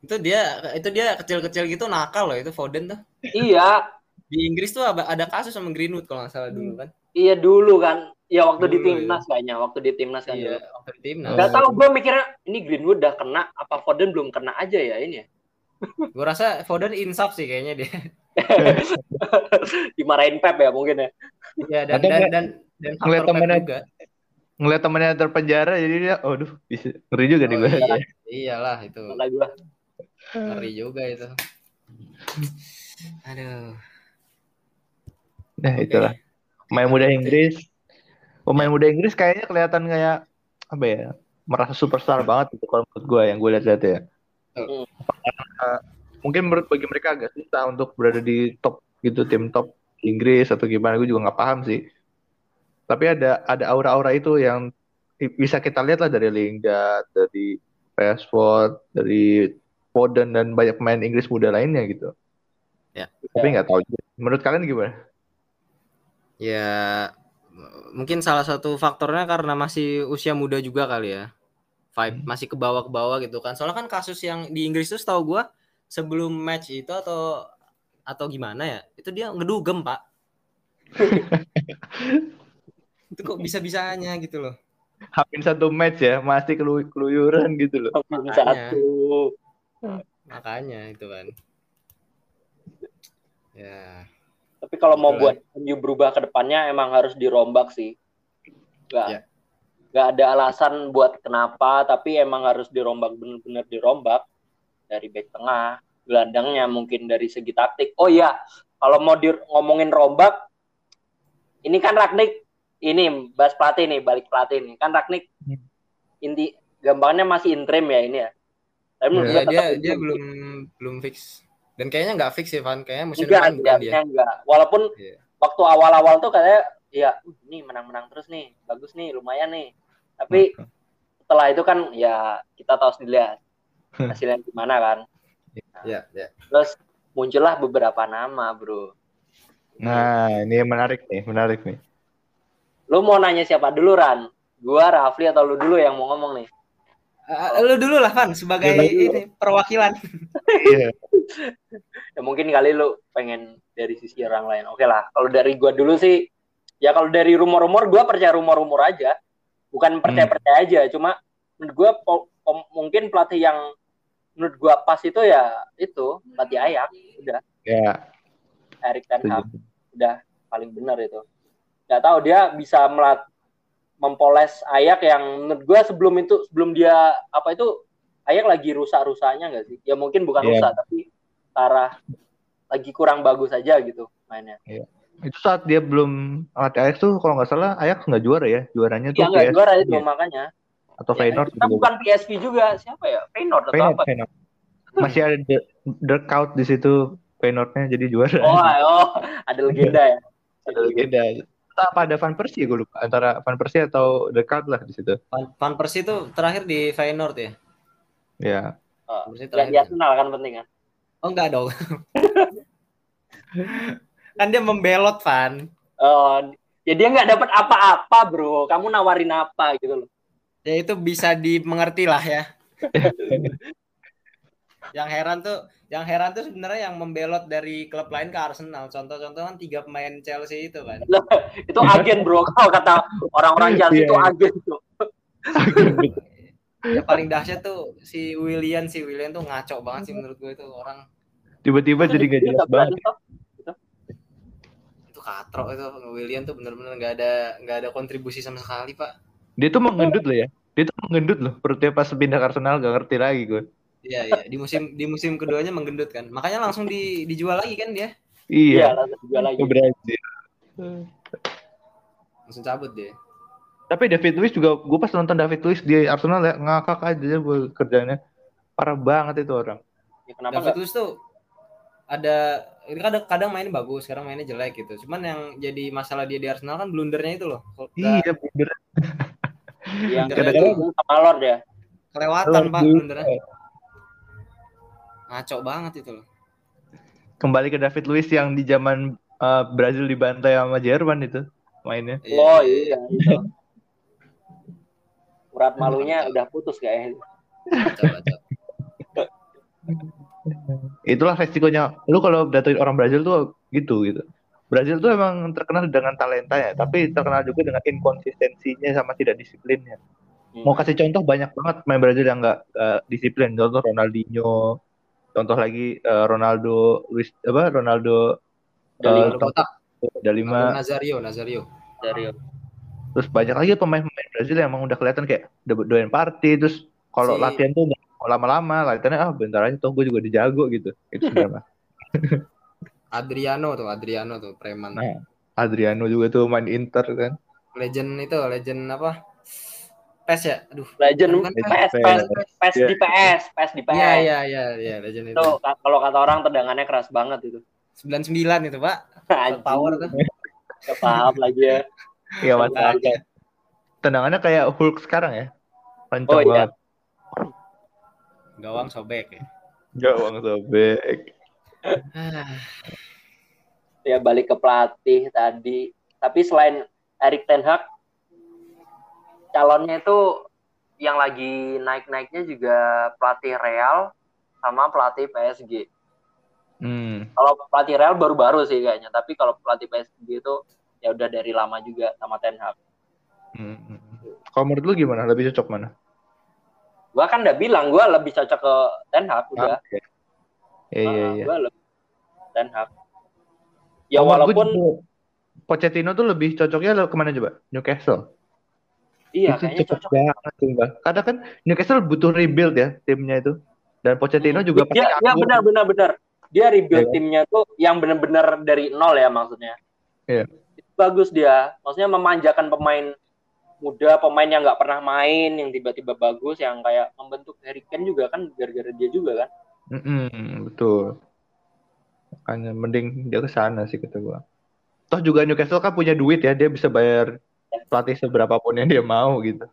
[SPEAKER 1] Itu dia itu dia kecil-kecil gitu nakal loh itu Foden tuh.
[SPEAKER 3] iya,
[SPEAKER 1] Di Inggris tuh ada kasus sama Greenwood kalau nggak salah dulu kan.
[SPEAKER 3] iya dulu kan. Ya waktu di
[SPEAKER 1] Dulu,
[SPEAKER 3] timnas kayaknya, waktu di timnas kan
[SPEAKER 1] Iya,
[SPEAKER 3] dulu.
[SPEAKER 1] waktu di timnas.
[SPEAKER 3] Gak tau gue mikirnya ini Greenwood udah kena apa Foden belum kena aja ya ini ya. *laughs*
[SPEAKER 1] Gue rasa Foden insaf sih kayaknya dia. *laughs*
[SPEAKER 3] Dimarahin Pep ya mungkin ya.
[SPEAKER 1] Iya dan
[SPEAKER 2] Atau
[SPEAKER 1] dan dan dan
[SPEAKER 2] ngeliat
[SPEAKER 1] faktor Pep
[SPEAKER 2] temennya-
[SPEAKER 1] juga.
[SPEAKER 2] Ngeliat temennya terpenjara jadi dia, aduh, bisa ngeri juga nih
[SPEAKER 1] Oh,
[SPEAKER 2] gue.
[SPEAKER 1] iya. *laughs* Iyalah itu ngeri juga itu. Aduh.
[SPEAKER 2] Nah itulah. Pemain muda Inggris. Pemain muda Inggris kayaknya kelihatan kayak apa ya? Merasa superstar banget itu kalau menurut gue yang gue lihat-lihat ya. Uh, mungkin menurut bagi mereka agak susah untuk berada di top gitu tim top Inggris atau gimana gue juga nggak paham sih. Tapi ada ada aura-aura itu yang bisa kita lihat lah dari Lingard, dari Rashford, dari Foden dan banyak pemain Inggris muda lainnya gitu.
[SPEAKER 1] Ya.
[SPEAKER 2] Tapi nggak tahu. Menurut kalian gimana?
[SPEAKER 1] Ya mungkin salah satu faktornya karena masih usia muda juga kali ya. Vibe
[SPEAKER 2] Hmm.
[SPEAKER 1] masih ke bawah ke bawah gitu kan. Soalnya kan kasus yang di Inggris tuh setahu gua sebelum match itu atau atau gimana ya? Itu dia ngedugem, Pak. *laughs* itu kok bisa-bisanya gitu loh.
[SPEAKER 2] Hampir satu match ya, masih kelu keluyuran gitu loh.
[SPEAKER 1] Makanya.
[SPEAKER 3] satu.
[SPEAKER 1] Makanya itu kan. Ya.
[SPEAKER 3] Tapi kalau mau
[SPEAKER 1] Betul,
[SPEAKER 3] buat MU berubah ke depannya emang harus dirombak sih. Gak,
[SPEAKER 1] Ya.
[SPEAKER 3] gak ada alasan buat kenapa, tapi emang harus dirombak bener-bener dirombak dari back tengah, gelandangnya mungkin dari segi taktik. Oh iya, kalau mau di, ngomongin rombak, ini kan Ragnik, ini Bas pelatih nih, balik pelatih nih. Kan Ragnik
[SPEAKER 2] Hmm.
[SPEAKER 3] inti gampangnya masih interim ya ini ya. Tapi
[SPEAKER 2] Iya,
[SPEAKER 1] Ya, dia
[SPEAKER 3] tetap
[SPEAKER 1] dia
[SPEAKER 3] interim.
[SPEAKER 1] belum belum fix. Dan kayaknya nggak fix sih, Van. Kayaknya musim
[SPEAKER 3] enggak,
[SPEAKER 1] depan bukan dia.
[SPEAKER 3] enggak, enggak. Walaupun
[SPEAKER 1] Iya.
[SPEAKER 3] waktu awal-awal tuh kayak ya uh, ini menang-menang terus nih, bagus nih, lumayan nih. Tapi setelah itu kan ya kita tahu sendiri ya hasilnya *laughs* gimana kan.
[SPEAKER 1] Ya, ya.
[SPEAKER 3] Terus muncullah beberapa nama, Bro.
[SPEAKER 2] Nah, ini menarik nih, menarik nih.
[SPEAKER 3] Lu mau nanya siapa dulu, Ran? Gua, Rafli atau lu dulu yang mau ngomong nih?
[SPEAKER 1] Ah, lu dulu lah, Van, sebagai
[SPEAKER 3] dulu.
[SPEAKER 1] ini perwakilan. *laughs*
[SPEAKER 2] Iya.
[SPEAKER 3] Ya mungkin kali lu pengen dari sisi orang lain. Oke lah, kalau dari gua dulu sih ya kalau dari rumor-rumor gua percaya rumor-rumor aja. Bukan percaya-percaya aja, cuma menurut gua po- mungkin pelatih yang menurut gua pas itu ya itu pelatih Ayak udah
[SPEAKER 2] Ya.
[SPEAKER 3] Erik Ten Hag udah paling benar itu. Gak tahu dia bisa melat mempoles Ayak yang menurut gua sebelum itu sebelum dia apa itu Ayak lagi rusak-rusaknya nggak sih? Ya mungkin bukan
[SPEAKER 2] Iya.
[SPEAKER 3] rusak tapi arah lagi kurang bagus aja gitu mainnya.
[SPEAKER 2] Itu saat dia belum latih Ajax tuh kalau nggak salah Ajax nggak juara ya. Juaranya tuh
[SPEAKER 3] Ya nggak juara itu
[SPEAKER 2] ya.
[SPEAKER 3] makanya.
[SPEAKER 2] atau
[SPEAKER 3] Ya,
[SPEAKER 2] Feyenoord
[SPEAKER 3] kita
[SPEAKER 2] gitu.
[SPEAKER 3] bukan PSG juga siapa ya? Feyenoord atau
[SPEAKER 2] Feyenoord,
[SPEAKER 3] apa?
[SPEAKER 2] Feyenoord. Masih ada the, the Count di situ Feyenoordnya jadi juara.
[SPEAKER 3] Oh, oh, ada legenda ya.
[SPEAKER 2] ada legenda. Apa ada Van Persie gue lupa antara Van Persie atau The Count lah di situ.
[SPEAKER 1] Van, Van Persie itu terakhir di Feyenoord ya.
[SPEAKER 2] Ya.
[SPEAKER 3] Oh,
[SPEAKER 1] Persie
[SPEAKER 3] ya,
[SPEAKER 1] terakhir.
[SPEAKER 3] di Arsenal kan penting kan.
[SPEAKER 1] Oh enggak dong. *laughs* kan dia membelot, Van.
[SPEAKER 3] Oh, ya dia nggak dapat apa-apa, bro. Kamu nawarin apa gitu loh.
[SPEAKER 1] Ya itu bisa dimengerti lah ya. *laughs* yang heran tuh, yang heran tuh sebenarnya yang membelot dari klub lain ke Arsenal. Contoh-contoh kan tiga pemain Chelsea itu kan. *laughs*
[SPEAKER 3] Itu agen, bro. Kalau kata orang-orang Chelsea
[SPEAKER 2] Iya.
[SPEAKER 3] itu agen tuh.
[SPEAKER 1] Ya paling dahsyat tuh si William, si William tuh ngaco banget sih menurut gue itu orang
[SPEAKER 2] Tiba-tiba jadi gak jelas banget.
[SPEAKER 1] itu katro itu William tuh bener-bener nggak ada nggak ada kontribusi sama sekali pak.
[SPEAKER 2] Dia tuh mengendut loh ya. Dia tuh mengendut loh. Perutnya pas pindah Arsenal gak ngerti lagi gue.
[SPEAKER 1] Iya iya di musim di musim keduanya menggendut kan. Makanya langsung di, dijual lagi kan dia.
[SPEAKER 3] Iya,
[SPEAKER 2] Iya.
[SPEAKER 3] langsung juga lagi.
[SPEAKER 2] Ke Brazil.
[SPEAKER 1] Langsung cabut dia.
[SPEAKER 2] Tapi David Luiz juga, gue pas nonton David Luiz di Arsenal ya ngakak aja gue kerjanya. Parah banget itu orang.
[SPEAKER 3] Ya, kenapa
[SPEAKER 1] David? Luiz tuh ada ini kadang kadang mainnya bagus, sekarang mainnya jelek gitu. Cuman yang jadi masalah dia di Arsenal kan blundernya itu loh.
[SPEAKER 2] Iya bener.
[SPEAKER 3] Yang
[SPEAKER 1] Kadang-kadang-
[SPEAKER 3] Lord ya.
[SPEAKER 1] kelewatan pak blundernya. Ngaco banget itu loh.
[SPEAKER 2] Kembali ke David Luiz yang di zaman uh, Brazil dibantai sama Jerman itu mainnya.
[SPEAKER 1] Iya,
[SPEAKER 3] Oh iya itu. Urat malunya udah putus kayaknya.
[SPEAKER 1] Kacau, kacau.
[SPEAKER 2] Itulah resikonya. Lu kalau datain orang Brazil tuh gitu gitu. Brazil tuh emang terkenal dengan talentanya, tapi terkenal juga dengan inkonsistensinya sama tidak disiplinnya.
[SPEAKER 3] Hmm.
[SPEAKER 2] Mau kasih contoh banyak banget main Brazil yang nggak nggak disiplin. Contoh Ronaldinho, contoh lagi eh, Ronaldo, Luis apa Ronaldo
[SPEAKER 3] Dari
[SPEAKER 2] eh,
[SPEAKER 1] kotak
[SPEAKER 2] ada lima.
[SPEAKER 1] Nazario, Nazario.
[SPEAKER 3] dari
[SPEAKER 2] Terus banyak lagi pemain-pemain Brazil yang emang udah kelihatan kayak doyan party. Terus kalau
[SPEAKER 1] Si-
[SPEAKER 2] latihan tuh lama-lama, latihannya ah bentar aja tuh gue juga dijago gitu. Itu sebenarnya. *laughs*
[SPEAKER 1] Adriano tuh, Adriano tuh preman.
[SPEAKER 2] Nah. Adriano juga tuh main Inter kan.
[SPEAKER 1] Legend itu, legend apa? PES ya? Aduh.
[SPEAKER 3] Legend PS.
[SPEAKER 2] PS,
[SPEAKER 3] PS
[SPEAKER 2] Iya.
[SPEAKER 3] di PS, PS di PS.
[SPEAKER 1] Iya, iya, iya, iya, legend itu.
[SPEAKER 3] Itu ka- kalau kata orang tendangannya keras banget itu.
[SPEAKER 1] 99 itu, Pak. Power tuh.
[SPEAKER 3] nggak paham lagi ya.
[SPEAKER 2] Iya mas.
[SPEAKER 1] Tendangannya.
[SPEAKER 2] Tendangannya kayak Hulk sekarang ya. Kencang
[SPEAKER 3] Oh, iya.
[SPEAKER 2] banget.
[SPEAKER 1] Gawang sobek ya.
[SPEAKER 2] Gawang sobek.
[SPEAKER 1] Ah,
[SPEAKER 3] Ya balik ke pelatih tadi. Tapi selain Erik Ten Hag, calonnya itu yang lagi naik-naiknya juga pelatih Real sama pelatih PSG.
[SPEAKER 2] Hmm.
[SPEAKER 3] Kalau pelatih Real baru-baru sih kayaknya, tapi kalau pelatih PSG itu ya udah dari lama juga sama Ten Hag.
[SPEAKER 2] Hmm. hmm. Kalau menurut lu gimana? Lebih cocok mana?
[SPEAKER 3] Gua kan udah bilang gua lebih cocok ke Ten Hag udah.
[SPEAKER 2] Oke. Iya iya
[SPEAKER 3] Ah,
[SPEAKER 2] iya.
[SPEAKER 3] gua lebih Ten Hag. Ya
[SPEAKER 2] gua
[SPEAKER 3] walaupun
[SPEAKER 2] Pochettino tuh lebih cocoknya ke mana coba? Newcastle.
[SPEAKER 3] Iya
[SPEAKER 2] itu
[SPEAKER 3] kayaknya
[SPEAKER 2] cocok
[SPEAKER 3] cocok.
[SPEAKER 2] banget tuh, Mbak. Karena kan Newcastle butuh rebuild ya timnya itu. Dan Pochettino
[SPEAKER 3] Hmm.
[SPEAKER 2] juga pasti
[SPEAKER 3] Dia, dia
[SPEAKER 2] nganggur.
[SPEAKER 3] benar benar benar. Dia rebuild
[SPEAKER 2] Iya.
[SPEAKER 3] timnya tuh yang benar-benar dari nol ya maksudnya.
[SPEAKER 2] Iya.
[SPEAKER 3] Itu bagus dia. Maksudnya memanjakan pemain muda, pemain yang nggak pernah main, yang tiba-tiba bagus, yang kayak membentuk Harry Kane juga kan gara-gara dia juga kan.
[SPEAKER 2] Mm-mm, betul. Makanya mending dia ke sana sih kata gua. Toh juga Newcastle kan punya duit ya, dia bisa bayar pelatih seberapa pun yang dia mau gitu.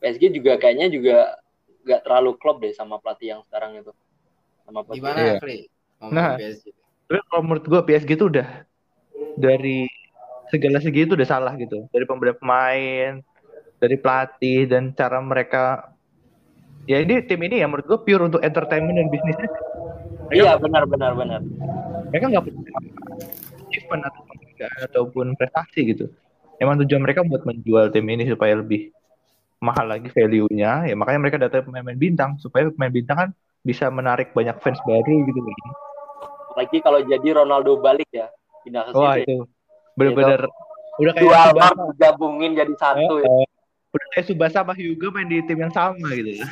[SPEAKER 3] PSG juga kayaknya juga nggak terlalu klop deh sama pelatih yang sekarang itu. Sama pelatih.
[SPEAKER 1] Gimana,
[SPEAKER 2] Iya.
[SPEAKER 1] Fli? Ngomongin
[SPEAKER 2] Nah.
[SPEAKER 1] PSG.
[SPEAKER 2] Tapi kalau menurut gua PSG itu udah dari segala segi itu udah salah gitu. Dari pembelian pemain, dari pelatih dan cara mereka ya ini tim ini ya menurut gua pure untuk entertainment dan bisnisnya.
[SPEAKER 3] Iya benar benar benar.
[SPEAKER 2] Mereka nggak punya achievement atau penghargaan ataupun prestasi gitu. Emang tujuan mereka buat menjual tim ini supaya lebih mahal lagi value-nya. Ya makanya mereka datang pemain-pemain bintang supaya pemain bintang kan bisa menarik banyak fans baru gitu kan.
[SPEAKER 3] Apalagi kalau jadi Ronaldo balik ya pindah ke
[SPEAKER 2] Wah
[SPEAKER 3] City.
[SPEAKER 2] itu bener-bener udah kayak
[SPEAKER 3] Dua
[SPEAKER 2] Subasa,
[SPEAKER 3] digabungin jadi satu ya.
[SPEAKER 2] Eh, udah kayak Subasa sama Hyuga main di tim yang sama gitu. *laughs*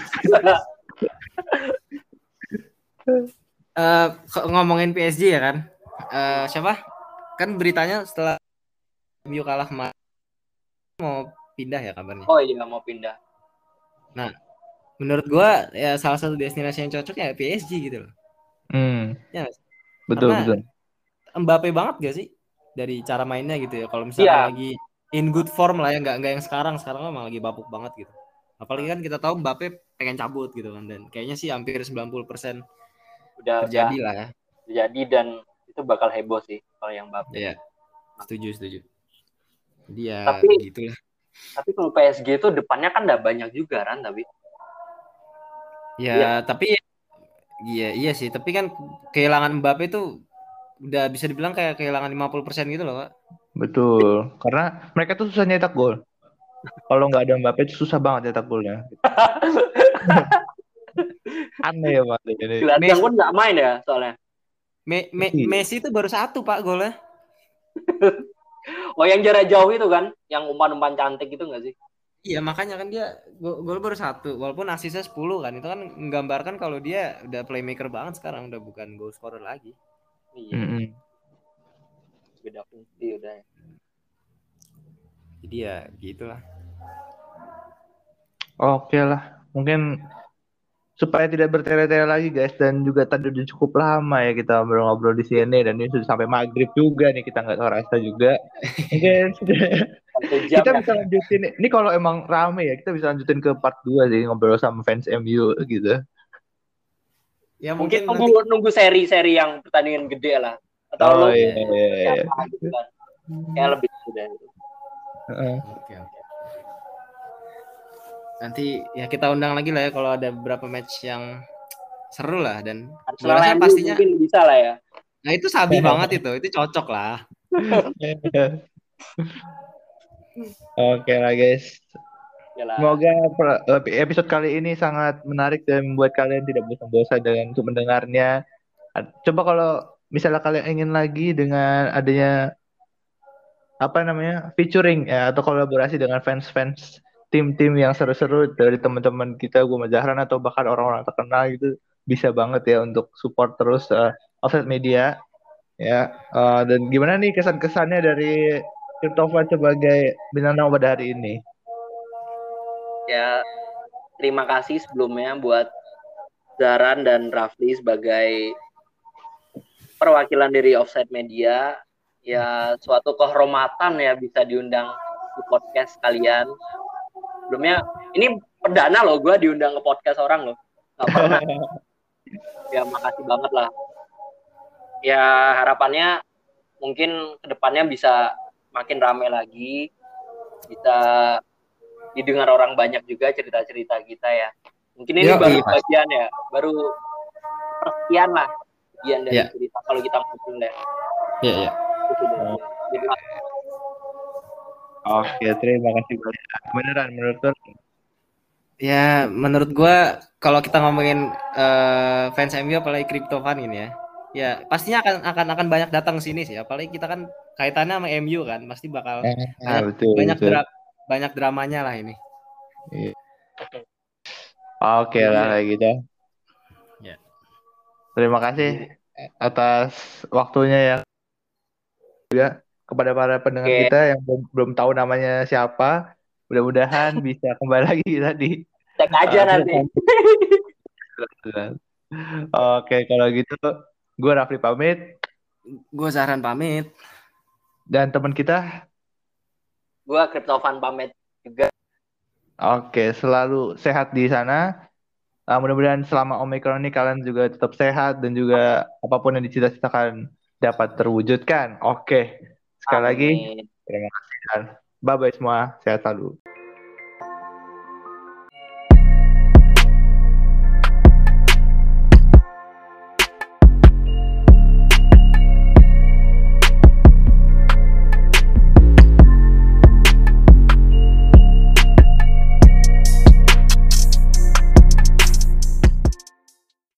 [SPEAKER 1] Eh, kok ngomongin PSG ya kan? Eh, siapa? Kan beritanya setelah MU kalah kemarin mau pindah ya kabarnya.
[SPEAKER 3] Oh iya mau pindah.
[SPEAKER 1] Menurut gua ya salah satu destinasi yang cocok ya PSG gitu loh.
[SPEAKER 2] Hmm,
[SPEAKER 1] Ya,
[SPEAKER 2] betul
[SPEAKER 1] Karena-
[SPEAKER 2] betul.
[SPEAKER 1] Mbappe banget gak sih dari cara mainnya gitu ya. Kalau misalnya
[SPEAKER 3] Iya.
[SPEAKER 1] lagi in good form lah ya, nggak nggak yang sekarang. Sekarang emang lagi bapuk banget gitu. Apalagi kan kita tahu Mbappe pengen cabut gitu kan dan kayaknya sih hampir 90%
[SPEAKER 3] Udah
[SPEAKER 1] terjadi lah ya.
[SPEAKER 3] udah jadi dan itu bakal heboh sih kalau yang Mbappe.
[SPEAKER 1] Iya. Setuju, setuju. Jadi ya
[SPEAKER 3] Tapi-
[SPEAKER 1] gitu lah.
[SPEAKER 3] Tapi kalau PSG itu depannya kan udah banyak juga kan tapi
[SPEAKER 1] Ya, tapi iya iya sih, tapi kan kehilangan Mbappe itu udah bisa dibilang kayak kehilangan 50% gitu loh, Pak.
[SPEAKER 2] Betul. Karena mereka tuh susah nyetak gol. Kalau nggak ada Mbappe itu susah banget nyetak golnya. *laughs* Aneh ya Pak. Ini.
[SPEAKER 3] Gelandang pun nggak main ya soalnya.
[SPEAKER 1] Me- Me-
[SPEAKER 2] Iya.
[SPEAKER 1] Messi itu baru satu, Pak, golnya. *laughs*
[SPEAKER 3] Oh yang jarak jauh itu kan, yang umpan-umpan cantik itu nggak sih?
[SPEAKER 1] Iya, makanya kan dia gol, baru satu, walaupun asisnya 10 kan. Itu kan menggambarkan kalau dia udah playmaker banget sekarang, udah bukan goal scorer lagi.
[SPEAKER 3] Iya,
[SPEAKER 2] Mm-mm.
[SPEAKER 3] beda fungsi udah.
[SPEAKER 1] Jadi ya gitulah.
[SPEAKER 2] Oke lah. Mungkin supaya tidak bertele-tele lagi guys dan juga tadi udah cukup lama ya kita ngobrol-ngobrol di sini dan ini sudah sampai maghrib juga nih kita nggak terasa juga. *laughs*
[SPEAKER 3] Jam
[SPEAKER 2] kita
[SPEAKER 3] ya.
[SPEAKER 2] bisa lanjutin ini kalau emang rame ya kita bisa lanjutin ke part 2 sih ngobrol sama fans MU gitu.
[SPEAKER 1] Ya
[SPEAKER 3] Mungkin
[SPEAKER 1] mungkin,
[SPEAKER 3] nunggu nunggu seri-seri yang pertandingan gede lah. Atau
[SPEAKER 2] Oh
[SPEAKER 3] lu
[SPEAKER 2] iya iya. iya.
[SPEAKER 3] siapa gitu kan. Kayak lebih sudah gitu.
[SPEAKER 2] Heeh.
[SPEAKER 1] Oke, oke. Nanti ya kita undang lagi lah ya kalau ada beberapa match yang seru lah dan
[SPEAKER 3] Arsenal
[SPEAKER 1] Balasnya
[SPEAKER 3] MU
[SPEAKER 1] pastinya-
[SPEAKER 3] mungkin bisa lah ya.
[SPEAKER 1] nah itu sabi *laughs* banget itu, itu cocok lah. *laughs*
[SPEAKER 2] Oke lah guys.
[SPEAKER 3] Yalah.
[SPEAKER 2] Semoga episode kali ini sangat menarik dan membuat kalian tidak bosan-bosan dengan untuk mendengarnya. Coba kalau misalnya kalian ingin lagi dengan adanya apa namanya featuring ya atau kolaborasi dengan fans-fans tim-tim yang seru-seru dari teman-teman kita, gue Zahran atau bahkan orang-orang terkenal gitu bisa banget ya untuk support terus uh, offset media ya. Uh, dan gimana nih kesan-kesannya dari Christopher sebagai bintang tamu pada hari ini?
[SPEAKER 3] ya terima kasih sebelumnya buat Zaran dan Rafli sebagai perwakilan dari Offside Media ya suatu kehormatan ya bisa diundang di podcast kalian sebelumnya ini perdana loh gue diundang ke podcast orang loh Gak pernah *laughs* ya makasih banget lah ya harapannya mungkin ke depannya bisa makin rame lagi bisa didengar orang banyak juga cerita-cerita kita ya. Mungkin ini
[SPEAKER 1] Yo,
[SPEAKER 3] baru
[SPEAKER 1] iya.
[SPEAKER 3] bagian ya, baru persekian lah bagian dari
[SPEAKER 1] Ya.
[SPEAKER 3] cerita kalau kita ngobrol ya.
[SPEAKER 1] Iya, iya.
[SPEAKER 3] Itu sudah. Jadi,
[SPEAKER 2] Oke, terima kasih banyak. Beneran menurut lo?
[SPEAKER 1] Ya, menurut gua kalau kita ngomongin uh, fans MU apalagi crypto fan ini ya. Ya, pastinya akan akan akan banyak datang sini sih. Apalagi kita kan kaitannya sama MU kan, pasti bakal
[SPEAKER 2] Ah,
[SPEAKER 1] banyak
[SPEAKER 2] betul,
[SPEAKER 1] banyak,
[SPEAKER 2] betul.
[SPEAKER 1] dra- banyak dramanya lah ini.
[SPEAKER 2] Iya. Oke lah kayak gitu.
[SPEAKER 1] Ya.
[SPEAKER 2] Terima kasih atas waktunya ya juga kepada para pendengar
[SPEAKER 3] Oke.
[SPEAKER 2] kita yang belum, belum tahu namanya siapa. Mudah-mudahan *laughs* bisa kembali lagi tadi.
[SPEAKER 3] Cek aja
[SPEAKER 2] Ah,
[SPEAKER 3] nanti. *laughs*
[SPEAKER 2] Oke, kalau gitu gue Rafli pamit
[SPEAKER 1] Gue Zahran pamit.
[SPEAKER 2] dan teman kita
[SPEAKER 3] Gua Cryptofan pamit juga.
[SPEAKER 2] Oke, selalu sehat di sana. Uh, mudah-mudahan selama Omicron ini kalian juga tetap sehat dan juga apa pun yang dicita-citakan dapat terwujudkan. Oke, sekali lagi
[SPEAKER 3] Amin.
[SPEAKER 2] terima kasih dan bye-bye semua. Sehat selalu.